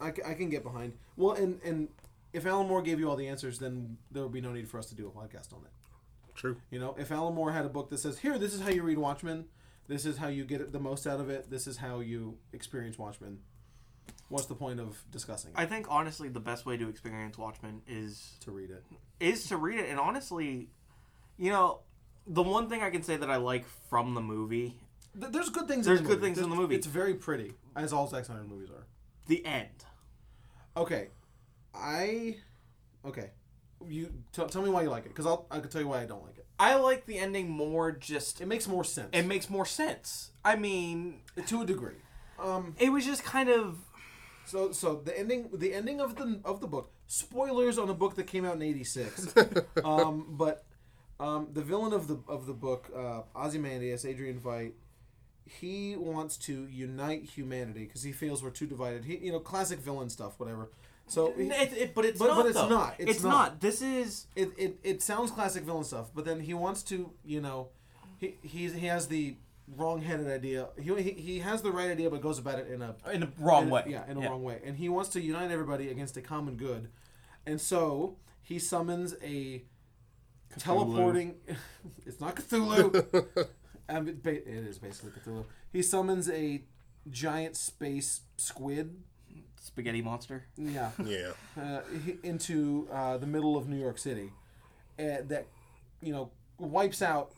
I, I can get behind. Well, and and if Alan Moore gave you all the answers, then there would be no need for us to do a podcast on it. True. You know, if Alan Moore had a book that says, "Here, this is how you read Watchmen. This is how you get the most out of it. This is how you experience Watchmen." What's the point of discussing it? I think honestly, the best way to experience Watchmen is to read it. is to read it, and honestly, you know, the one thing I can say that I like from the movie, Th- There's good things. There's in the good movie. things in the movie. It's very pretty, as all Zack Snyder movies are. The end. Okay, I okay. You t- tell me why you like it, because I'll I can tell you why I don't like it. I like the ending more. Just It makes more sense. it makes more sense. I mean, to a degree. Um, it was just kind of so so the ending the ending of the of the book. Spoilers on a book that came out in '86. um, but um, the villain of the of the book, uh, Ozymandias, Adrian Veidt, he wants to unite humanity because he feels we're too divided. He you know classic villain stuff, whatever. So he- it, it- but it's But- not. but it's though. not. It's It's, not. not. This is it, it, it sounds classic villain stuff, but then he wants to, you know, he he's, he has the wrong-headed idea. He, he, he has the right idea, but goes about it in a in the wrong in a- way. Yeah, in a wrong way, and he wants to unite everybody against a common good, and so he summons a teleporting. it's not Cthulhu. um, it, it is basically Cthulhu. He summons a giant space squid. Spaghetti monster. Yeah Yeah. uh, into uh, the middle of New York City, uh, that you know wipes out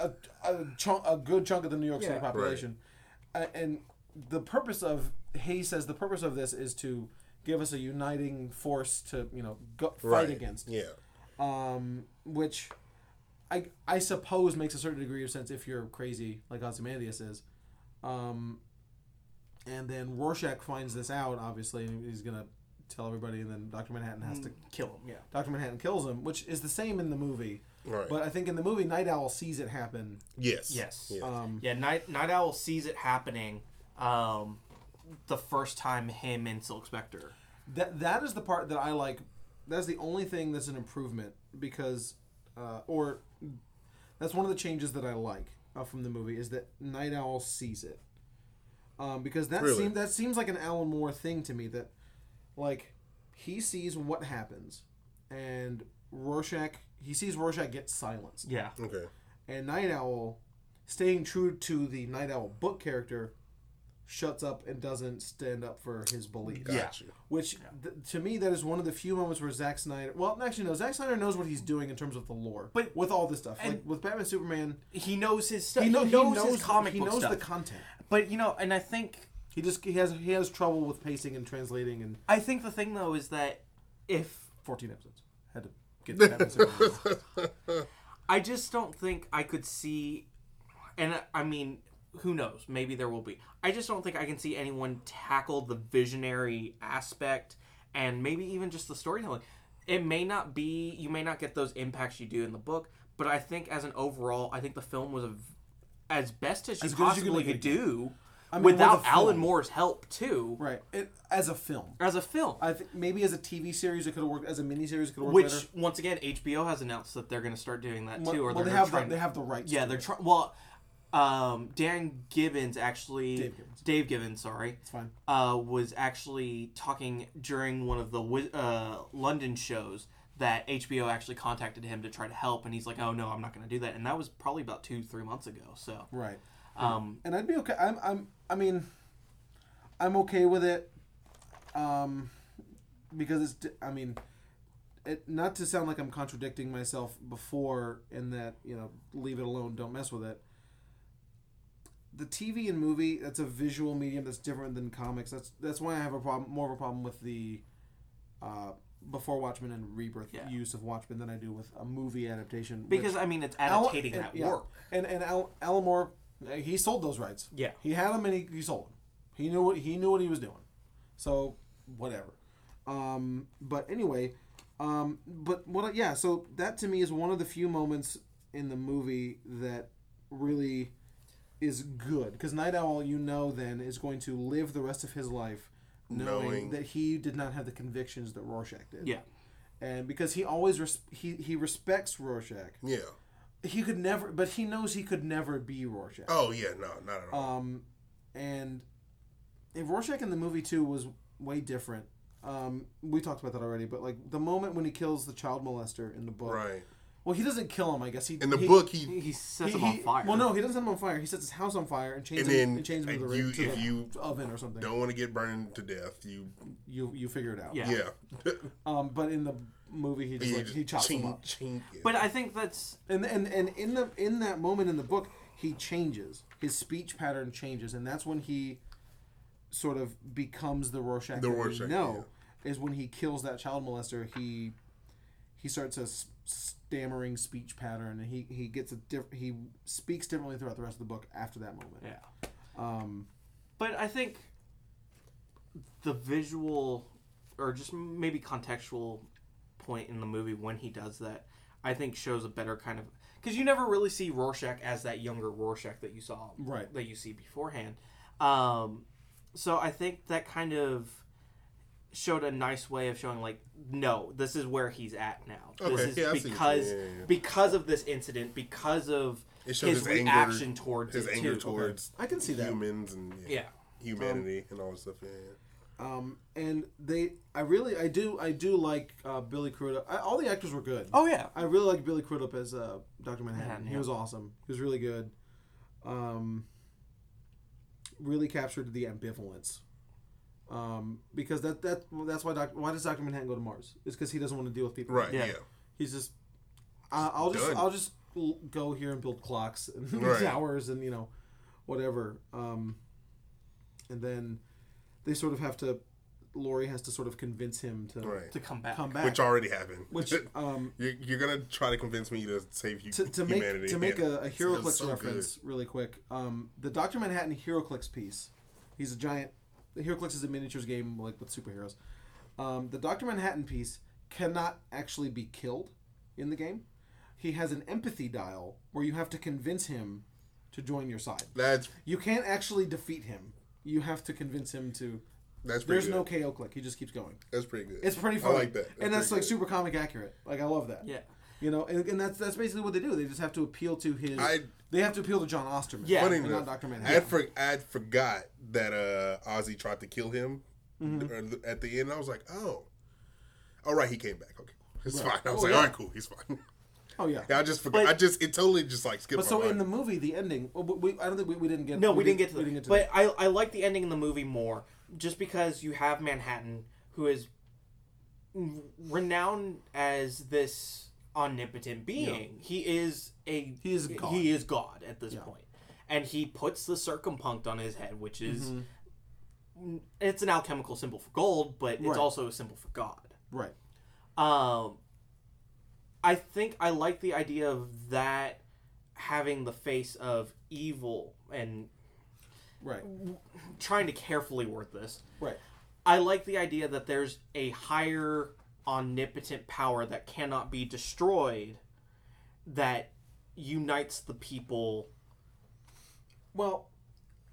a, a, chunk, a good chunk of the New York City Yeah. population, uh, and the purpose of he says the purpose of this is to give us a uniting force to you know go, fight Right. against, Yeah. um, which I I suppose makes a certain degree of sense if you're crazy like Ozymandias is. Um, and then Rorschach finds this out, obviously, and he's gonna tell everybody, and then Doctor Manhattan has to kill him. Yeah. Doctor Manhattan kills him, which is the same in the movie. Right. But I think in the movie, Nite Owl sees it happen. yes. Yes. Yeah. Um, Yeah, Night Nite Owl sees it happening um, the first time him and Silk Spectre. that that is the part that I like. That's the only thing that's an improvement because, uh, or that's one of the changes that I like uh, from the movie is that Nite Owl sees it. Um, because that Really? seems that seems like an Alan Moore thing to me that, like, he sees what happens, and Rorschach he sees Rorschach get silenced. Yeah. Okay. And Nite Owl, staying true to the Nite Owl book character, shuts up and doesn't stand up for his beliefs. Got you. Which, th- to me, that is one of the few moments where Zack Snyder. Well, actually, no. Zack Snyder knows what he's doing in terms of the lore. But- with all this stuff, like with Batman, Superman, He knows his stuff. he, He, know, knows, he knows his comic He book knows stuff. the content. but you know, and I think He just he has he has trouble with pacing and translating and I think the thing though is that if 14 episodes had to get to Batman, Superman. I just don't think I could see, and I mean, who knows? Maybe there will be. I just don't think I can see anyone tackle the visionary aspect and maybe even just the storytelling. It may not be, you may not get those impacts you do in the book, but I think as an overall, I think the film was a, as best as you As good as you could possibly could do I mean, without Alan. Moore's help too, Right. It, as a film. as a film. I think maybe as a TV series it could have worked. As a miniseries it could have worked Which better. once again, HBO has announced that they're going to start doing that Well, too. Or well, they have the, and- they have the rights. Yeah, they're trying. Well, um, Dan Gibbons actually, Dave Gibbons. Dave Gibbons, sorry, It's fine. uh, was actually talking during one of the uh, London shows that HBO actually contacted him to try to help, and he's like, "Oh no, I'm not going to do that." And that was probably about two, three months ago. So, Right. um, and I'd be okay. I'm, I'm, I mean, I'm okay with it, um, because it's. I mean, it not to sound like I'm contradicting myself before in that you know leave it alone, don't mess with it. The TV and movie that's a visual medium that's different than comics. That's that's why I have a problem, more of a problem with the. Uh, before Watchmen and Rebirth Yeah. use of Watchmen than I do with a movie adaptation. because I mean, it's Al- adaptating and- that yeah. work. And and Al, Alan Moore, uh, he sold those rights. Yeah. he had them and he, he sold them. He knew what he knew what he was doing. So whatever. Um, but anyway, um, but what? Yeah. So that to me is one of the few moments in the movie that really is good because Nite Owl, you know, then is going to live the rest of his life knowing, Knowing- that he did not have the convictions that Rorschach did. Yeah, And because he always res- he he respects Rorschach Yeah. he could never but he knows he could never be Rorschach. Oh yeah, no, not at all. Um and if Rorschach in the movie too was way different. Um we talked about that already, but like the moment when he kills the child molester in the book. right. Well, he doesn't kill him, I guess. He In the he, book, he, he he sets he, him on fire. Well, no, he doesn't set him on fire. He sets his house on fire and chains And him then, and chains him to the, you- to if the you oven or something. don't want to get burned to death. You You you figure it out. Yeah. yeah. Um, but in the movie, he just You like just he chops him up. chink, yeah. but I think that's and and and in the in that moment in the book he changes his speech pattern changes and that's when he sort of becomes the Rorschach The that Rorschach, we know is when he kills that child molester he he starts a s- stammering speech pattern and he he gets a diff- he speaks differently throughout the rest of the book after that moment yeah. um But I think the visual or just maybe contextual point in the movie when he does that, I think shows a better kind of because you never really see Rorschach as that younger Rorschach that you saw Right. that you see beforehand. Um, so I think that kind of showed a nice way of showing like no this is where he's at now Okay, this is yeah, I see because. Yeah, yeah, yeah. because of this incident because of It shows his, his anger- reaction towards his it anger too. towards I can see that. humans and yeah humanity and all this stuff. Yeah, yeah. um and they I really I do I do like uh, Billy Crudup I, all the actors were good oh yeah I really like Billy Crudup as uh, Doctor Manhattan. Manhattan, He yeah. was awesome. He was really good. Um, really captured the ambivalence. Um, because that that that's why Doc, why does Doctor Manhattan go to Mars? It's because he doesn't want to deal with people. Right. Yeah. Yeah. He's just uh, I'll just Done. I'll just go here and build clocks and Right. towers and you know whatever. Um, and then they sort of have to. Laurie has to sort of convince him to Right. to come back come back. Which already happened. Which um, you're, you're gonna try to convince me to save you, to, to make humanity. to make a, a HeroClix so reference really quick. Um, the Doctor Manhattan HeroClix piece. He's a giant. The HeroClix is a miniatures game like with superheroes. Um, the Doctor Manhattan piece cannot actually be killed in the game. He has an empathy dial where you have to convince him to join your side. That's You can't actually defeat him. You have to convince him to. that's pretty There's good. no KO click. He just keeps going. That's pretty good. It's pretty I like that. and that's like good. super comic accurate. Like I love that. yeah You know, and, and that's that's basically what they do. They just have to appeal to his. I- they have to appeal to Jon Osterman. Yeah. Funny and not enough, Doctor I Manhattan. for, I had forgot that uh, Ozzy tried to kill him Mm-hmm. at the end. I was like, oh, all right, he came back. Okay, it's Right. fine. I was Oh, like, yeah. all right, cool, he's fine. oh yeah. Yeah, I just forgot. But- I just it totally just like skipped. But my so in the movie, the ending. well, We, I don't think we, we didn't get. No, we, didn't get to we didn't get to but I, I like the ending in the movie more, just because you have Manhattan, who is renowned as this omnipotent being. He is a He is God. He is God at this Yeah. point. and he puts the circumpunct on his head, which is Mm-hmm. it's an alchemical symbol for gold, but it's Right. also a symbol for God. Right. Um, I think I like the idea of that having the face of evil and Right. trying to carefully word this. Right. I like the idea that there's a higher omnipotent power that cannot be destroyed that unites the people Well,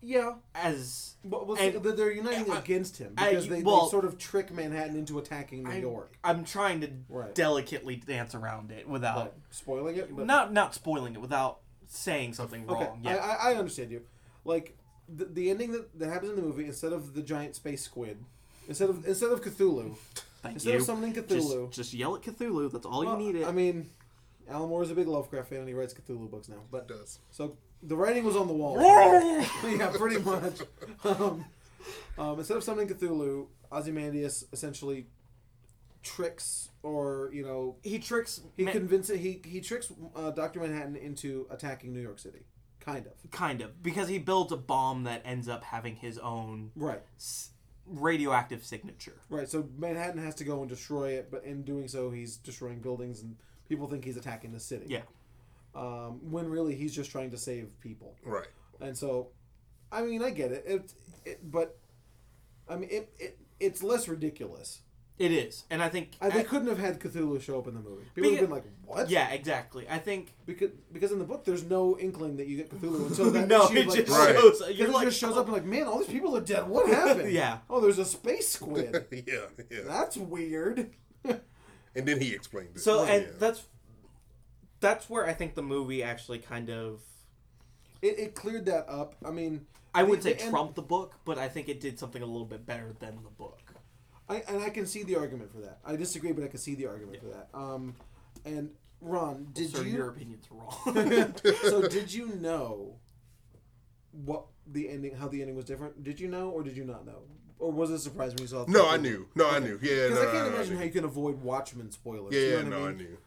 yeah. as well, And- they're uniting I- against him because they, well- they sort of trick Manhattan into attacking New I- York. I'm trying to Right. delicately dance around it without spoiling it. But, not not spoiling it without saying something okay, wrong. I, Yeah. I, I understand you. Like the, the ending that, that happens in the movie, instead of the giant space squid, instead of instead of Cthulhu, Thank instead you. of summoning just, Cthulhu, just yell at Cthulhu. That's all well, you needed. I mean, Alan Moore is a big Lovecraft fan and he writes Cthulhu books now. But does. so the writing was on the wall. yeah, pretty much. Um, um, instead of summoning Cthulhu, Ozymandias essentially tricks or you know he tricks. he Ma- convinces he he tricks uh, Doctor Manhattan into attacking New York City, kind of. kind of because he builds a bomb that ends up having his own Right, s- radioactive signature. right. So Manhattan has to go and destroy it, but in doing so, he's destroying buildings, and people think he's attacking the city. Yeah. Um, when really he's just trying to save people. Right. And so, I mean, I get it. It, it but I mean, it, it it's less ridiculous. It is, and I think. I, they I- couldn't have had Cthulhu show up in the movie. People would have been like, "What?" yeah, exactly. I think. Because because in the book, there's no inkling that you get Cthulhu until that no, she, it like, just Right. shows. Because You're like, just shows oh. up and like, man, all these people are dead. What happened? Yeah. Oh, there's a space squid. yeah, yeah. That's weird. And then he explained it. So, and Yeah. that's that's where I think the movie actually kind of. It, it cleared that up. I mean, I the- wouldn't say the end- trump the book, but I think it did something a little bit better than the book. I, and I can see the argument for that. I disagree, but I can see the argument for that. Um, and Ron, did Sir, you? your opinion's wrong. so did you know what the ending? How the ending was different? Did you know, or did you not know, or was it a surprise when you saw? It? No, I knew. No, I knew. Yeah, Because no, I can't no, imagine I how you can avoid Watchmen spoilers. Yeah, you yeah, know what no, I I knew.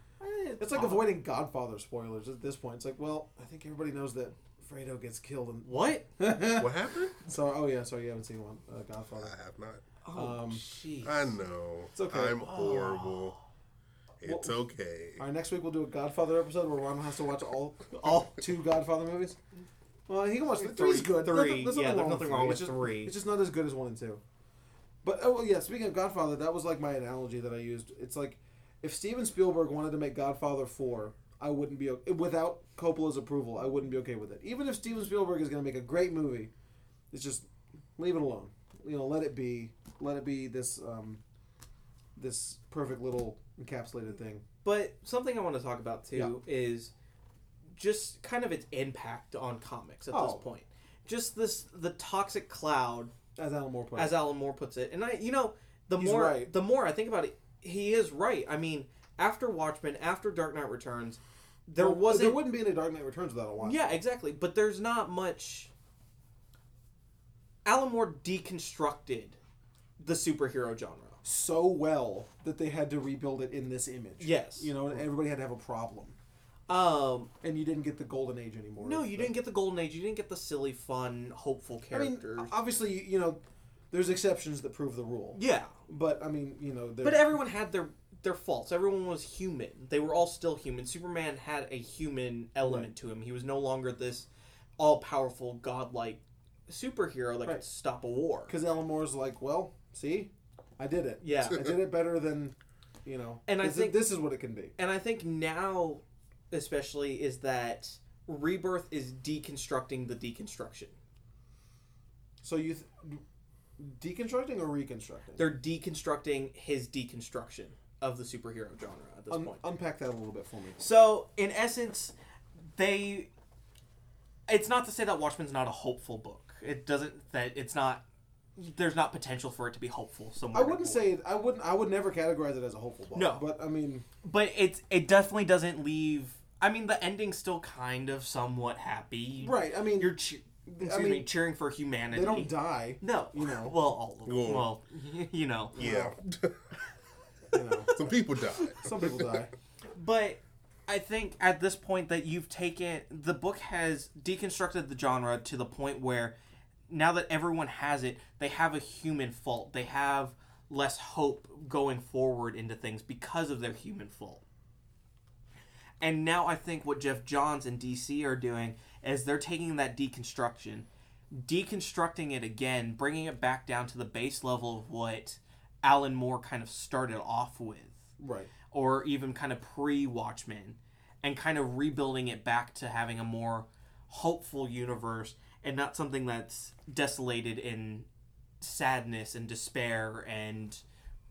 It's like avoiding Godfather spoilers at this point. It's like, well, I think everybody knows that Fredo gets killed. And what? What happened? so, oh yeah, sorry, you haven't seen one, uh, Godfather. I have not. Oh, Um, jeez. I know. It's okay. I'm horrible. It's okay. All right, next week we'll do a Godfather episode where Ron has to watch all all two Godfather movies. Well, he can watch three. Three's good. Three, Nothing- yeah, there's nothing wrong with It's just, three. It's just not as good as one and two. But oh well, yeah. Speaking of Godfather, that was like my analogy that I used. It's like if Steven Spielberg wanted to make Godfather four, I wouldn't be o- without Coppola's approval. I wouldn't be okay with it. Even if Steven Spielberg is going to make a great movie, it's just leave it alone. You know, let it be. Let it be this um, this perfect little encapsulated thing. But something I want to talk about too is just kind of its impact on comics at this Oh. point. Just this the toxic cloud, As Alan Moore put it. Alan Moore puts it. And I you know, the He's more right. the more I think about it, he is right. I mean, after Watchmen, after Dark Knight Returns, there Well, wasn't There wouldn't be any Dark Knight Returns without a watch. Yeah, exactly. But there's not much. Alan Moore deconstructed the superhero genre. So well that they had to rebuild it in this image. Yes. You know, and everybody had to have a problem. Um, And you didn't get the golden age anymore. no, you the- didn't get the golden age. You didn't get the silly, fun, hopeful I mean, characters. obviously, you know, there's exceptions that prove the rule. yeah, But I mean, you know, but everyone had their their faults. Everyone was human. They were all still human. Superman had a human element Right. to him. He was no longer this all powerful, godlike superhero that Right. could stop a war. because Alan Moore's like, well, see, I did it. Yeah. I did it better than, you know. And I this is- think- this is what it can be. and I think now, especially, is that Rebirth is deconstructing the deconstruction. So you, th- deconstructing or reconstructing? They're deconstructing his deconstruction of the superhero genre at this Un- point. unpack that a little bit for me. So, in essence, they. It's not to say that Watchmen's not a hopeful book. It doesn't that it's not. There's not potential for it to be hopeful. Somewhere I wouldn't say I wouldn't. I would never categorize it as a hopeful book. No. but I mean, but it's it definitely doesn't leave. I mean, the ending's still kind of somewhat happy. right? I mean, You're che- excuse mean, me, cheering for humanity. they don't die. No, you know. Well, all of them. Whoa. Well, you know. Yeah. You know, Some people die. some people die. But I think at this point that you've taken the book has deconstructed the genre to the point where now that everyone has it, they have a human fault. They have less hope going forward into things because of their human fault. And now I think what Geoff Johns and DC are doing is they're taking that deconstruction, deconstructing it again, bringing it back down to the base level of what Alan Moore kind of started off with, Right. or even kind of pre Watchmen, and kind of rebuilding it back to having a more hopeful universe and not something that's desolated in sadness and despair and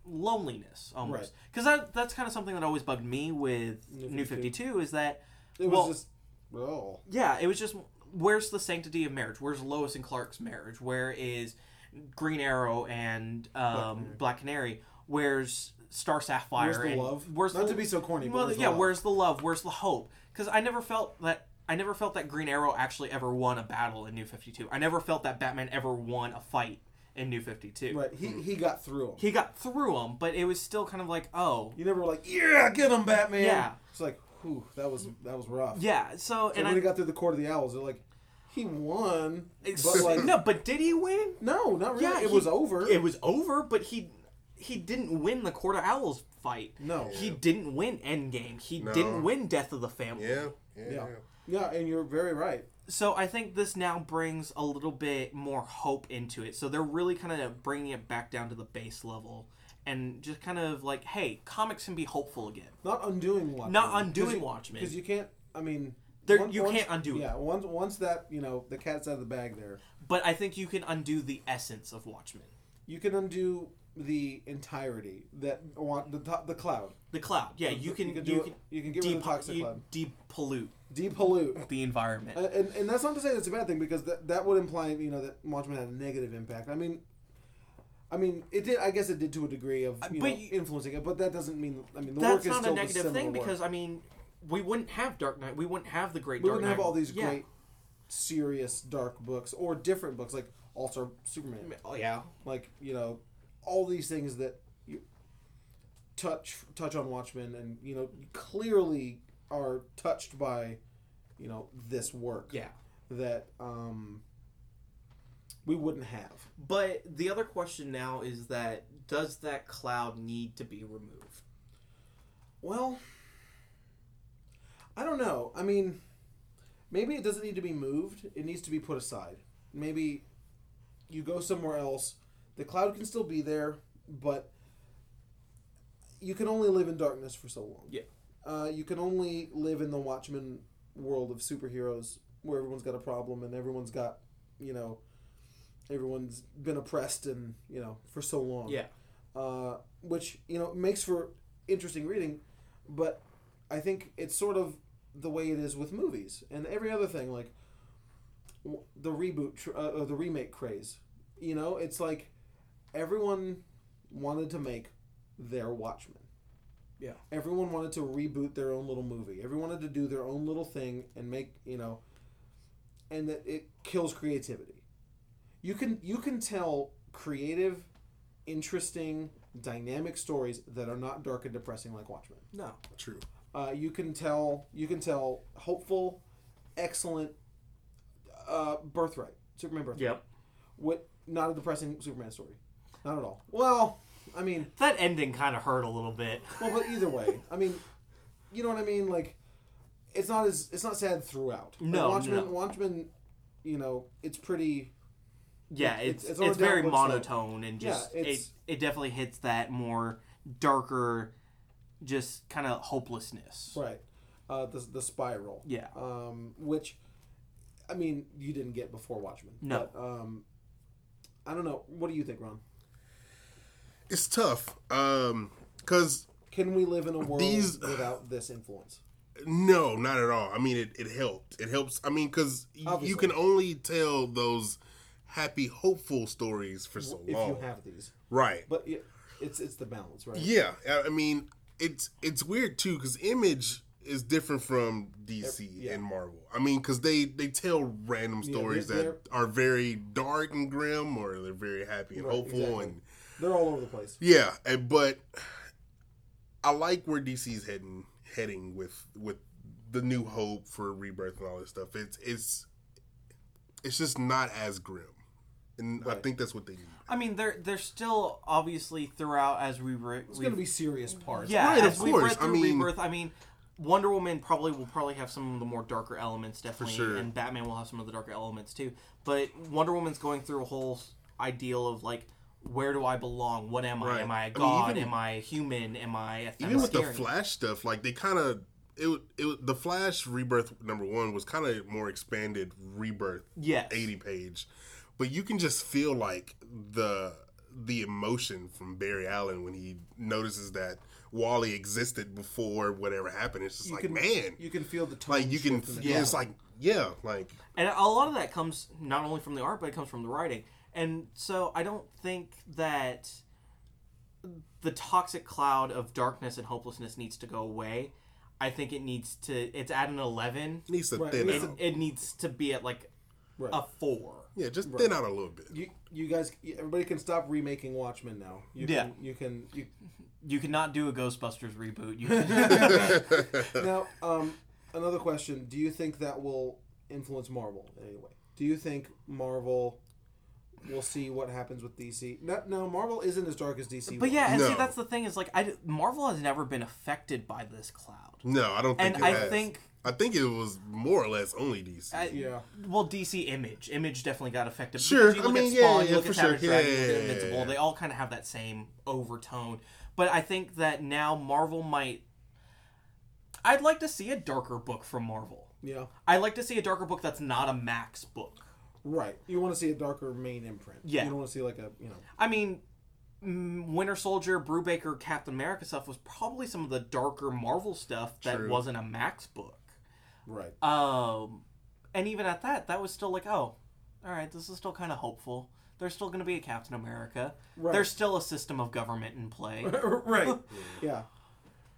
loneliness almost Right. because that, that's kind of something that always bugged me with New new 52 is that It was Well- just oh yeah it was just where's the sanctity of marriage where's lois and clark's marriage where is green arrow and um, black, canary. where's star sapphire Where's the and love? where's Not the, to be so corny, but well, yeah love? where's the love where's the hope because i never felt that i never felt that green arrow actually ever won a battle in new 52 i never felt that batman ever won a fight in new 52 right. He hmm. he got through him. he got through them but it was still kind of like oh You never were like, yeah, get him, Batman. Yeah. It's like, whew, that was that was rough. yeah so And and when i he got through the court of the owls, they're like, he won, It's- but like, no, but did he win? no, not really. Yeah, it he- was over. It was over, but he he didn't win the Court of Owls fight. No. he didn't win Endgame. He No. didn't win Death of the Family. Yeah, yeah. yeah, yeah, and you're very right. So I think this now brings a little bit more hope into it. So they're really kind of bringing it back down to the base level and just kind of like, hey, comics can be hopeful again. Not undoing Watchmen. Not undoing Watchmen. because you can't. I mean, There- once- you can't undo it. Yeah, once once that you know the cat's out of the bag, there, But I think you can undo the essence of Watchmen. you can undo the entirety that want the top, the cloud. The cloud, yeah, you can you can you, can it- you can get rid of the toxic cloud. depollute Depollute. the environment. Uh, and, and that's not to say that's a bad thing because that, that would imply you know that Watchmen had a negative impact. I mean, I mean it did. I guess it did to a degree of you know, you- influencing it, but that doesn't mean. I mean, the That's work is not still a negative thing work. because I mean, we wouldn't have Dark Knight. We wouldn't have the great. we Dark wouldn't have all these Yeah. great, serious, dark books or different books like All Star Superman. Oh yeah. Like you know, all these things that you touch touch on Watchmen and you know clearly are touched by you know this work. Yeah. That um we wouldn't have. But the other question now is that does that cloud need to be removed? Well, I don't know. I mean, maybe it doesn't need to be moved. It needs to be put aside. Maybe you go somewhere else. The cloud can still be there, but you can only live in darkness for so long. Yeah. Uh, you can only live in the Watchmen world of superheroes where everyone's got a problem and everyone's got, you know, everyone's been oppressed and, you know, for so long Yeah. uh, which you know makes for interesting reading. But I think it's sort of the way it is with movies and every other thing, like w- the reboot, tr- uh, or the remake craze. You know, it's like everyone wanted to make their Watchmen. Yeah. Everyone wanted to reboot their own little movie. Everyone wanted to do their own little thing and make you know, and that it kills creativity. You can you can tell creative, interesting, dynamic stories that are not dark and depressing like Watchmen. No. True. Uh, you can tell you can tell hopeful, excellent, uh, Birthright, Superman Birthright. Yep. What not a depressing Superman story, not at all. Well, I mean, That ending kind of hurt a little bit. well, but either way, I mean, you know what I mean. Like, it's not as it's not sad throughout. Like, No, Watchmen, no. Watchmen, you know, it's pretty. Yeah, It- it's it's- it's, very monotone and just it's- it it definitely hits that more darker, just kind of hopelessness. Right. Uh, the the spiral. Yeah. Um, which, I mean, you didn't get before Watchmen. No. But, um, I don't know. What do you think, Ron? It's tough. Um, cause Can we live in a world These- without this influence? no, not at all. I mean, it, it helped. It helps. I mean, cause you can only tell those happy, hopeful stories for so If long. If you have these, right. but yeah, it's it's the balance, right? Yeah, I mean, it's it's weird too because Image is different from DC yeah. and Marvel. I mean, because they they tell random Yeah, stories they're- that are very dark and grim, or they're very happy and Right, hopeful, exactly. and They're all over the place. yeah. And, but I like where DC's heading heading with with the New Hope for Rebirth and all this stuff. It's it's it's just not as grim, and I think that's what they need. I mean, they're they're still obviously throughout as we re- It's going to be serious parts. yeah Right, as of we've course. read I mean- Rebirth. I mean, Wonder Woman probably will probably have some of the more darker elements, definitely, sure. and Batman will have some of the darker elements too. But Wonder Woman's going through a whole ideal of like, where do I belong? What am I? Right. Am I I a mean, god? even- am I a human? Am I a even with the Flash stuff, like they kind of it, it the Flash rebirth number one was kind of more expanded rebirth Yes. eighty page, but you can just feel like the the emotion from Barry Allen when he notices that Wally existed before whatever happened. It's just You like can, man, you can feel the tone. like you can, shift in the yeah. it's like yeah, like And a lot of that comes not only from the art, but it comes from the writing. And so I don't think that the toxic cloud of darkness and hopelessness needs to go away. I think it needs to. It's at an eleven. it needs to Right, thin it It, out. it needs to be at like Right. a four. yeah, just thin out a little bit. You, you guys, everybody can stop remaking Watchmen now. You Yeah. Can, you can. You, You cannot do a Ghostbusters reboot. You can, now, um, another question: Do you think that will influence Marvel in any way? Do you think Marvel will see what happens with DC? No, no, Marvel isn't as dark as DC. but was. yeah, and see that's the thing is like I Marvel has never been affected by this cloud. No, I don't think. And it I has. think I think it was more or less only DC. I- yeah. Well, DC Image, Image definitely got affected. Sure, because you I mean, at yeah, Spawn, yeah, you look for at sure. Dragon, you look Yeah, yeah, Invincible. yeah. They all kind of have that same overtone. But I think that now Marvel might. I'd like to see a darker book from Marvel. Yeah. I'd like to see a darker book that's not a Max book. Right. You want to see a darker main imprint. Yeah. You don't want to see like a you know. I mean, mm, Winter Soldier, Brubaker, Captain America stuff was probably some of the darker Marvel stuff that True. wasn't a Max book. Right. Um, and even at that, that was still like, oh, all right, this is still kind of hopeful. There's still going to be a Captain America. Right. There's still a system of government in play. right. Yeah.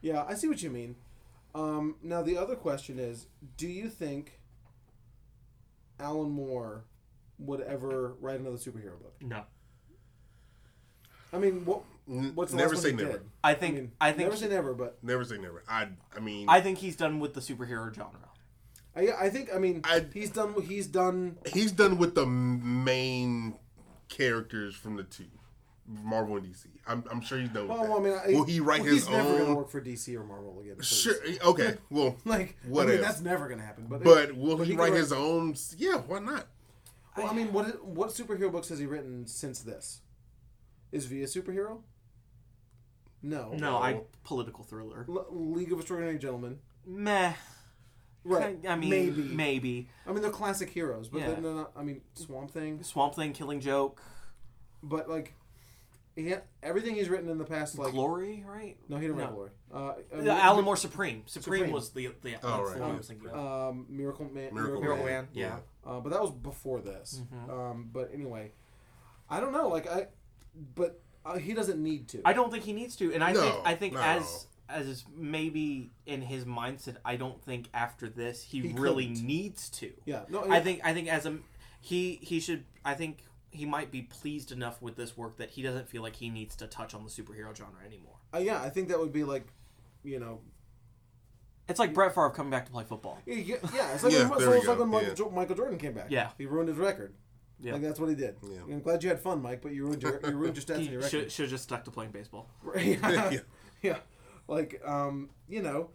Yeah, I see what you mean. Um, now the other question is, do you think Alan Moore would ever write another superhero book? no, I mean, what? What's the never last say one he never. did? I think I, mean, think never say never, but Never say never. I I mean I think he's done with the superhero genre. I, I think I mean I- he's done he's done he's done with the main characters from the two, Marvel and DC. I'm, I'm sure he's done with well, that. I mean, I, Will he write well, his he's never gonna own? work for DC or Marvel again. please. Sure. Eh, okay. Well, Like What I mean, if? that's never gonna happen. But but will but he could write his own? Yeah. Why not? Well, I mean, what what superhero books has he written since this? Is V a superhero? No. No, I political thriller. L- League of Extraordinary Gentlemen. Meh. Right. I mean, maybe. maybe I mean, they're classic heroes, but Yeah. they're not. I mean, Swamp Thing. Swamp Thing, Killing Joke, But like, he had, everything he's written in the past, like Glory, right? no, he didn't write No. Glory. Uh, Uh, Alan Moore Supreme. Supreme. Supreme. was the the, that's Oh, the right, one I was thinking of. Um, Miracle Man. Miracle Miracle Man. Man, yeah. Uh, but that was before this. Mm-hmm. Um, but anyway, I don't know. Like I, but uh, he doesn't need to. I don't think he needs to, and I No, think I think not at as as maybe in his mindset, I don't think after this he, He really couldn't. needs to. yeah. No. I think I think as a he he should I think he might be pleased enough with this work that he doesn't feel like he needs to touch on the superhero genre anymore. Uh, yeah, I think that would be like, you know, It's like Brett Favre coming back to play football. yeah, yeah, it's like, Yeah, when, so we it's like go, when Michael, yeah. Jo- Michael Jordan came back. Yeah. he ruined his record. Yeah. Like that's what he did. Yeah. I'm glad you had fun, Mike, but you ruined your you ruined your stats and your He should record. should have just stuck to playing baseball. yeah. Yeah. yeah, like um, you know,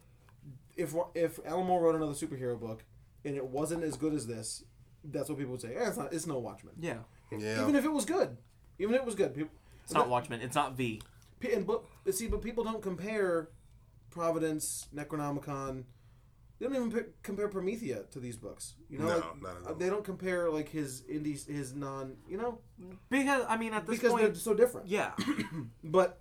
if if Alan Moore wrote another superhero book and it wasn't as good as this, that's what people would say. Eh, it's not. It's no Watchmen. Yeah, Yeah. Even if it was good, even if it was good, people. it's not Watchmen. It's not V. P- And but see, but people don't compare Providence, Neonomicon. They don't even p- compare Promethea to these books. You know, No, like, not at uh, all. they don't compare like his indie, his non. You know, Because I mean, at this because they're so different. yeah, But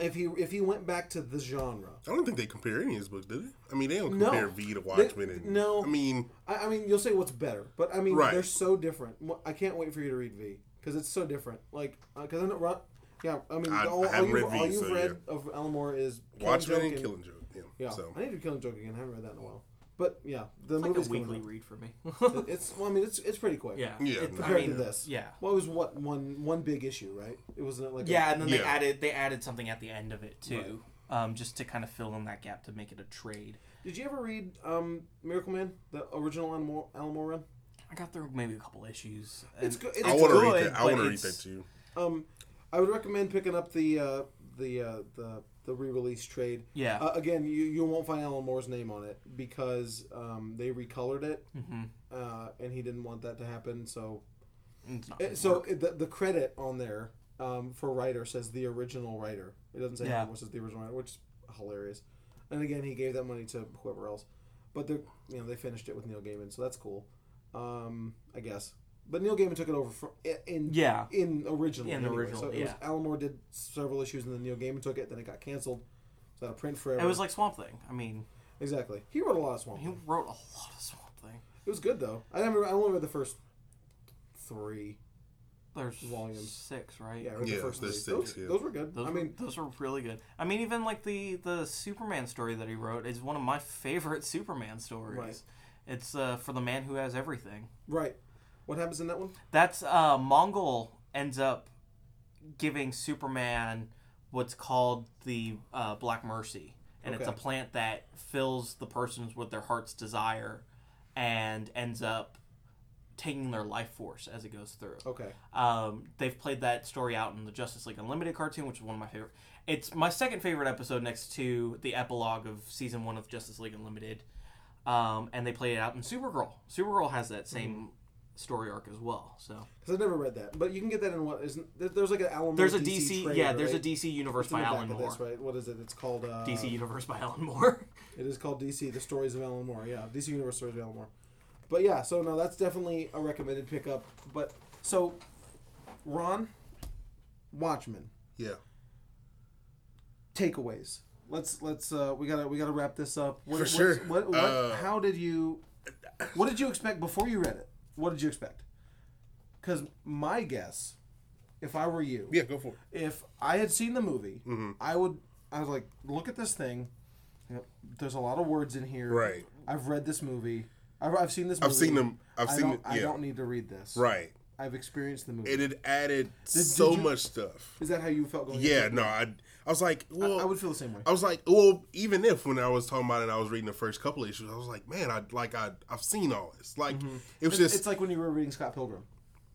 if he if he went back to the genre, I don't think they compare any of his books, do they? I mean, they don't No. compare V to Watchmen. and, no. I mean, I, I mean, you'll say what's better, but I mean, Right. they're so different. I can't wait for you to read V because it's so different. Like, because I know, Ron- yeah, I mean, I- all, I all, you've, V, all you've so, read of Alan Moore is Killing Watchmen Joke and Killing Joke. Yeah. Yeah, So I need to Killing Joke again. I haven't read that in a while. But yeah, the it's like a weekly read for me. It's well, I mean, it's it's pretty quick. yeah, Yeah, It- no. I compared mean, to this. yeah, Well, it was what one one big issue, right? It wasn't like a- yeah, and then they added they added something at the end of it too, um, just to kind of fill in that gap to make it a trade. Did you ever read um, Miracle Man, the original Alan Moore, Alan Moore run? I got through maybe a couple issues. It's and good- it's I want to good, read that. I want to read it's- that too. Um, I would recommend picking up the uh, the uh, the the re-release trade. Yeah. Uh, again, you, you won't find Alan Moore's name on it because um, they recolored it, mm-hmm. uh, and he didn't want that to happen. So, It's not Uh, so it- the, the credit on there um, for writer says the original writer. It doesn't say Yeah. Alan Moore, says the original writer, which is hilarious. And again, he gave that money to whoever else, but they you know they finished it with Neil Gaiman, so that's cool. Um, I guess, but Neil Gaiman took it over for, in yeah. in original. In the anyway. original, so it was, yeah. Alan Moore did several issues, and then Neil Gaiman took it. Then it got canceled. It was out of print forever. It was like Swamp Thing. I mean, exactly. He wrote a lot of Swamp. Thing. He Thing. wrote a lot of Swamp Thing. It was good though. I never. I only read the first three. There's Volumes. six, right? Yeah, I read Yeah, the first three. there's those, yeah. those were good. Those I were, mean, those were really good. I mean, even like the the Superman story that he wrote is one of my favorite Superman stories. Right. It's uh, for the man who has everything. right. What happens in that one? That's uh, Mongul ends up giving Superman what's called the uh, Black Mercy, and it's a plant that fills the persons with their heart's desire, and ends up taking their life force as it goes through. Okay. Um, they've played that story out in the Justice League Unlimited cartoon, which is one of my favorite. It's my second favorite episode next to the epilogue of season one of Justice League Unlimited. Um, and they played it out in Supergirl. Supergirl has that same story arc as well. So Because I've never read that, but you can get that in what isn't there, there's like an Alan. Moore there's a DC, DC, trailer, yeah, there's right? a DC universe by Alan Moore. this, right? What is it? It's called uh, DC universe by Alan Moore. It is called DC: The Stories of Alan Moore. Yeah, DC Universe Stories of Alan Moore. But yeah, so no, that's definitely a recommended pickup. But so, Ron, Watchmen Yeah. takeaways. Let's let's uh we gotta we gotta wrap this up. What, For sure. What, what Uh, how did you? What did you expect before you read it? What did you expect? Because my guess, if I were you, Yeah, go for it. if I had seen the movie, Mm-hmm. I would. I was like, look at this thing. You know, there's a lot of words in here. Right. I've read this movie. I've, I've seen this. movie. I've seen them. I've I seen don't, it. I don't need to read this. Right. I've experienced the movie. And It had added did so you- much stuff. Is that how you felt going? Yeah. No. I. I was like, well, I would feel the same way. I was like, well, even if when I was talking about it, I was reading the first couple of issues, I was like, man, I like I I've seen all this. Like it was Mm-hmm. It's, just it's like when you were reading Scott Pilgrim.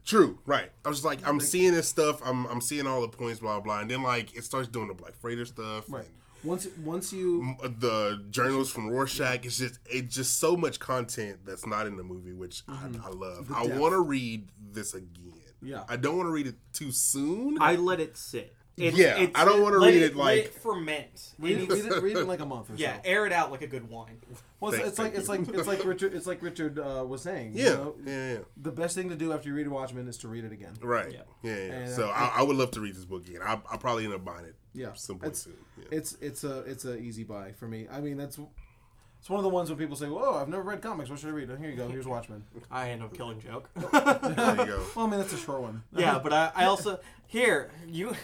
true, right? I was just like, I'm seeing this stuff. I'm I'm seeing all the points, blah blah, and then like it starts doing the Black Freighter stuff, Right. Once once you the journals from Rorschach. It's just it's just so much content that's not in the movie, which I, I love. I want to read this again. Yeah. I don't want to read it too soon. I let it sit. It's, Yeah, I don't wanna read it let like- it ferment. read It it, read it, read it in like a month or yeah, so. air it out like a good wine. Well, it's, Thank- it's like it's like it's like Richard it's like Richard uh, was saying. you yeah, know? yeah, yeah. The best thing to do after you read Watchmen is to read it again. Right. Yeah. Yeah. yeah, So I- I, I would love to read this book again. I, I'll probably end up buying it. Yeah, Some point it's soon. Yeah. it's it's a it's a easy buy for me. I mean that's it's one of the ones when people say, "Whoa, I've never read comics. What should I read?" Oh, here you go. Here's Watchmen. I end up killing joke. there you go. Well, I mean that's a short one. yeah, but I, I also here you.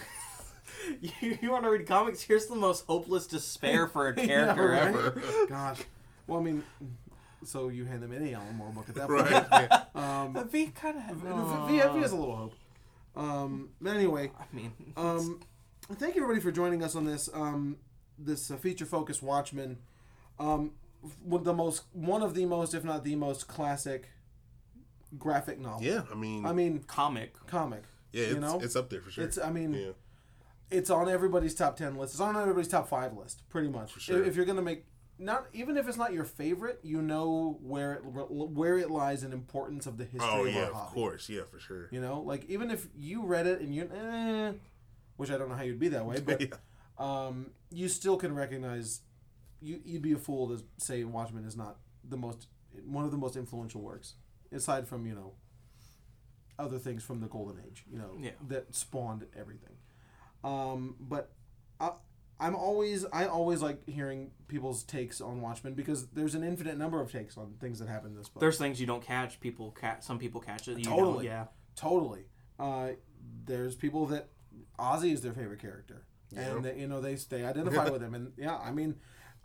You, you want to read comics? Here's the most hopeless despair for a character Yeah, right? ever. Gosh. Well, I mean, so you hand them any Alan Moore book at that point. Right. Yeah. Um, V kind of. V, v has a little hope. Um, but anyway, I mean, um, thank you everybody for joining us on this um, this uh, feature focused Watchmen. Um, one of the most one of the most, if not the most, classic graphic novel. Yeah. I mean, I mean, comic. comic. yeah, it's, you know, it's up there for sure. it's. I mean, yeah. It's on everybody's top 10 list. It's on everybody's top 5 list, pretty much. sure. If, if you're going to make not even if it's not your favorite, you know where it where it lies in importance of the history Oh of yeah, our of course. Yeah, for sure. You know, like even if you read it and you eh, which I don't know how you'd be that way, but Yeah. um, you still can recognize you you'd be a fool to say Watchmen is not the most one of the most influential works aside from, you know, other things from the golden age, you know, Yeah. that spawned everything. Um, but I, I'm always I always like hearing people's takes on Watchmen because there's an infinite number of takes on things that happen in this book. There's things you don't catch. People catch. Some people catch it. You Totally. Don't, yeah. Totally. Uh, there's people that Ozzy is their favorite character, and they, you know they they identify with him, and yeah, I mean,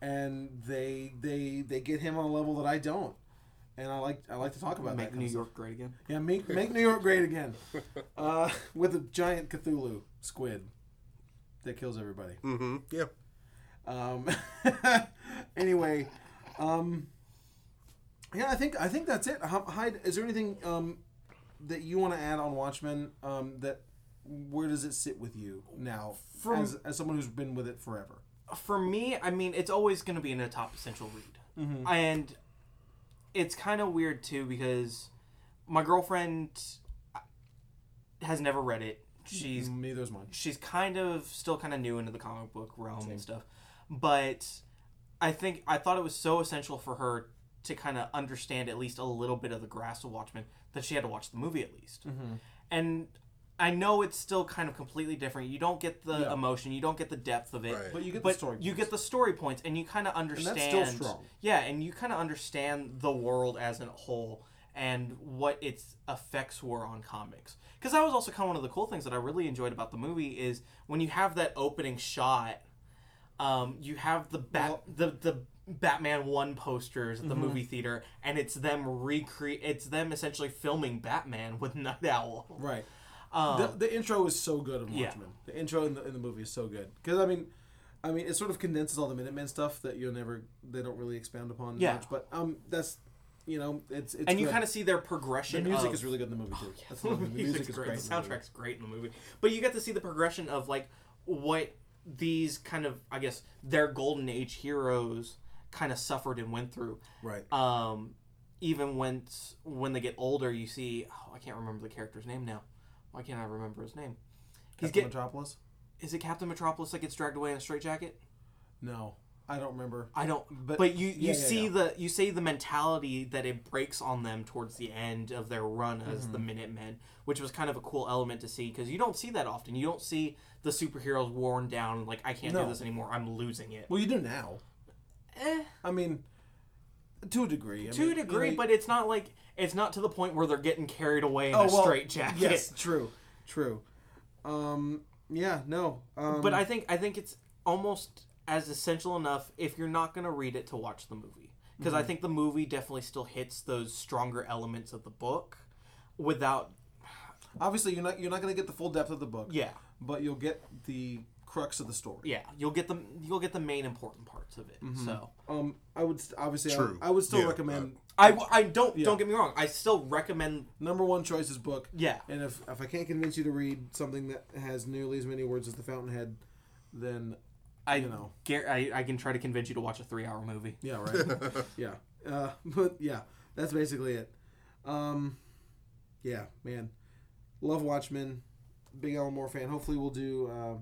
and they they they get him on a level that I don't, and I like I like to talk about Make that. New kind of York great again. yeah, make make New York great again, uh, with a giant Cthulhu squid that kills everybody. Mm-hmm. Yeah. Um, anyway, um, yeah, I think I think that's it. Hyde, is there anything um, that you want to add on Watchmen? Um, that where does it sit with you now, From- as, as someone who's been with it forever? for me, I mean, it's always going to be in a top essential read, Mm-hmm. and it's kind of weird too because my girlfriend has never read it. She's Neither is mine. she's kind of still kind of new into the comic book realm and stuff, but I think I thought it was so essential for her to kind of understand at least a little bit of the grasp of Watchmen that she had to watch the movie at least. Mm-hmm. And I know it's still kind of completely different. You don't get the Yeah. emotion, you don't get the depth of it, Right. But you get the story. you get the story points, and you kind of understand. that's still strong. Yeah, and you kind of understand the world as a whole and what its effects were on comics. Because that was also kind of one of the cool things that I really enjoyed about the movie is when you have that opening shot, um, you have the bat the the Batman one posters at the Mm-hmm. movie theater, and it's them recreate. It's them essentially filming Batman with Nite Owl. Right. Um, the, the intro is so good of Yeah. The intro in the, in the movie is so good because I mean, I mean, it sort of condenses all the Minutemen stuff that you'll never they don't really expand upon Yeah. much. But um, that's you know, it's it's and you kind of see their progression. the music of, is really good in the movie too. That's the, the the music's is great. great. The soundtrack's great in the movie. But you get to see the progression of like what these kind of I guess their golden age heroes kind of suffered and went through. Right. Um, even when when they get older, you see oh, I can't remember the character's name now. Why can't I remember his name? He's Captain get Metropolis. is it Captain Metropolis that gets dragged away in a straitjacket? No, I don't remember. I don't. But- But, you you yeah, yeah, see yeah. the you see the mentality that it breaks on them towards the end of their run as Mm-hmm. the Minutemen, which was kind of a cool element to see because you don't see that often. You don't see the superheroes worn down like I can't No. do this anymore. I'm losing it. Well, you do now. Eh, I mean, to a degree. I to mean, a degree, you know, but it's not like it's not to the point where they're getting carried away in oh a well, straight jacket. Yes, true, true. Um, yeah, no. Um, but I think I think it's almost as essential enough if you're not going to read it to watch the movie because Mm-hmm. I think the movie definitely still hits those stronger elements of the book without obviously you're not you're not going to get the full depth of the book. yeah but you'll get the crux of the story. yeah you'll get the you'll get the main important parts of it so Um, I would st- obviously True. I would still Yeah, recommend I, I don't Yeah. don't get me wrong I still recommend number one choice is book. yeah And if if I can't convince you to read something that has nearly as many words as the Fountainhead, then I you know. gar- I, I can try to convince you to watch a three hour movie yeah, right. yeah, uh, but yeah, that's basically it. Um, yeah, man, love Watchmen. Big Alan Moore fan. Hopefully, we'll do. Uh,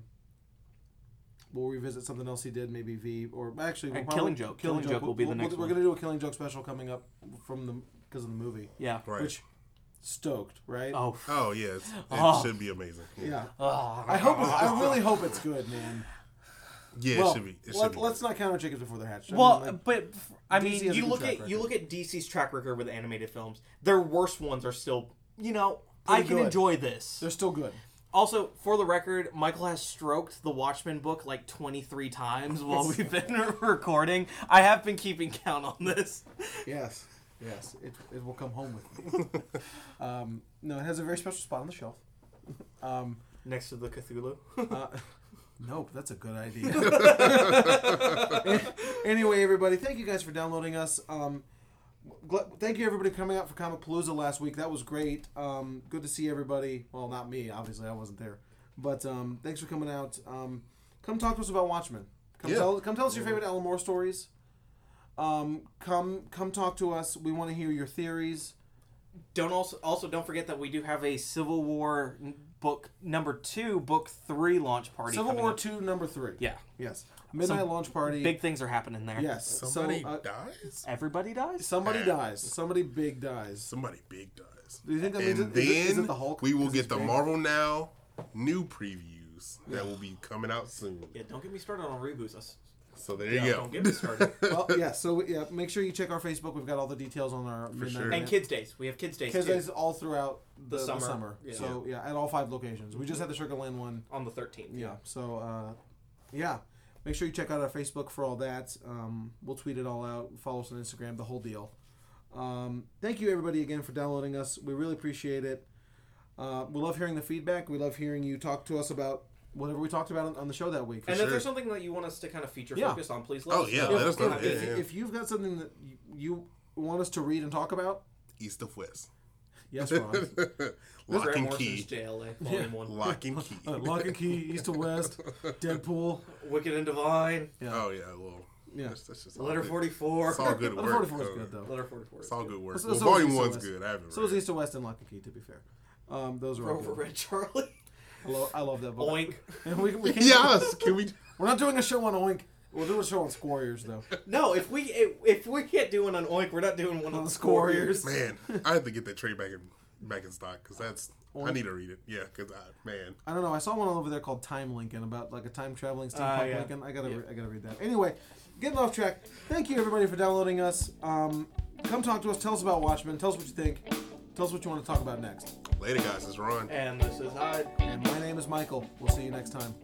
we'll revisit something else he did, maybe V or actually we'll And probably- Killing Joke. Killing Joke will be the we'll- next We're one. gonna do a Killing Joke special coming up from the because of the movie, yeah Right. which stoked, right? oh oh yeah, it Oh. should be amazing. Yeah, Yeah. oh, I hope. I really hope it's good, man. Yeah, well, it should be. It should let, be. let's not count our chickens before they're hatched. I Well, mean, like, but I mean, you look track at you look at DC's track record with animated films. Their worst ones are still, you know, I can good. enjoy this. they're still good. Also, for the record, Michael has stroked the Watchmen book like 23 times while we've been recording. I have been keeping count on this. Yes, yes, it, it will come home with me. um, no, it has a very special spot on the shelf. Um, Next to the Cthulhu. uh, nope, that's a good idea. anyway, everybody, thank you guys for downloading us. Um, gl- thank you everybody coming out for Comicpalooza last week. That was great. Um, good to see everybody. Well, not me, obviously, I wasn't there. But um, thanks for coming out. Um, come talk to us about Watchmen. Come Yeah. tell come tell us your favorite Alan Moore stories. Um, come come talk to us. We want to hear your theories. Don't also also don't forget that we do have a Civil War book number two, book three launch party. Civil War up. Two, number three. Yeah, Yes. Midnight Some launch party. big things are happening there. Yes. Somebody so uh, dies. Everybody dies. somebody dies. Somebody big dies. Somebody big dies. Do you think that means And it, is, then it, is it the Hulk? we will 'Cause get the big? Marvel Now new previews that will be coming out soon. Yeah, don't get me started on reboots. That's- So there Yeah, you don't go. get me started. well, yeah. So yeah, make sure you check our Facebook. We've got all the details on our midnight sure. and. Kids Days. We have Kids Days Kids too, Days all throughout the, the summer. summer. Yeah. So yeah, at all five locations. We just had the Sugar Land one. on the 13th. Yeah. So uh, yeah, make sure you check out our Facebook for all that. Um, we'll tweet it all out. Follow us on Instagram. The whole deal. Um, thank you everybody again for downloading us. We really appreciate it. Uh, we love hearing the feedback. We love hearing you talk to us about whatever we talked about on, on the show that week. And sure. if there's something that you want us to kind of feature Yeah. focus on, please let Oh, us yeah, know. let us if, know. if, Yeah, if, yeah. if you've got something that you, you want us to read and talk about, East of West. Yes, Ron. Lock Grant and Morrison's key. JLA, Volume One. Lock and key. Uh, Lock and Key, East of West, Deadpool. Wicked and Divine. Yeah. Oh yeah, well, Yeah. That's, that's just all Letter good. forty four. It's all good work. Letter 44 is though. good, though. Letter forty four. It's all good work. So- well, so is volume East to one's West. good. I haven't So read is it. East of West and Lock and Key, to be fair. Um, those are all Rover good. Red Charlie. I, lo- I love that book. Oink. We, we can't, Yes, can we? We're not doing a show on Oink. We'll do a show on Squarriors, though. No, if we if, if we can't do one on Oink, we're not doing one on On the the Squarriors. Squarriors. Man, I have to get that trade back in back in stock because that's. I need to read it. Yeah, because man, I don't know. I saw one over there called Time Lincoln about like a time traveling steampunk Ah, yeah. Lincoln. I gotta, Yeah. re- I gotta read that. Anyway, getting off track. Thank you everybody for downloading us. Um, come talk to us. Tell us about Watchmen. Tell us what you think. Tell us what you want to talk about next. Later, guys. It's Ron. And this is Hyde. And my name is Michael. We'll see you next time.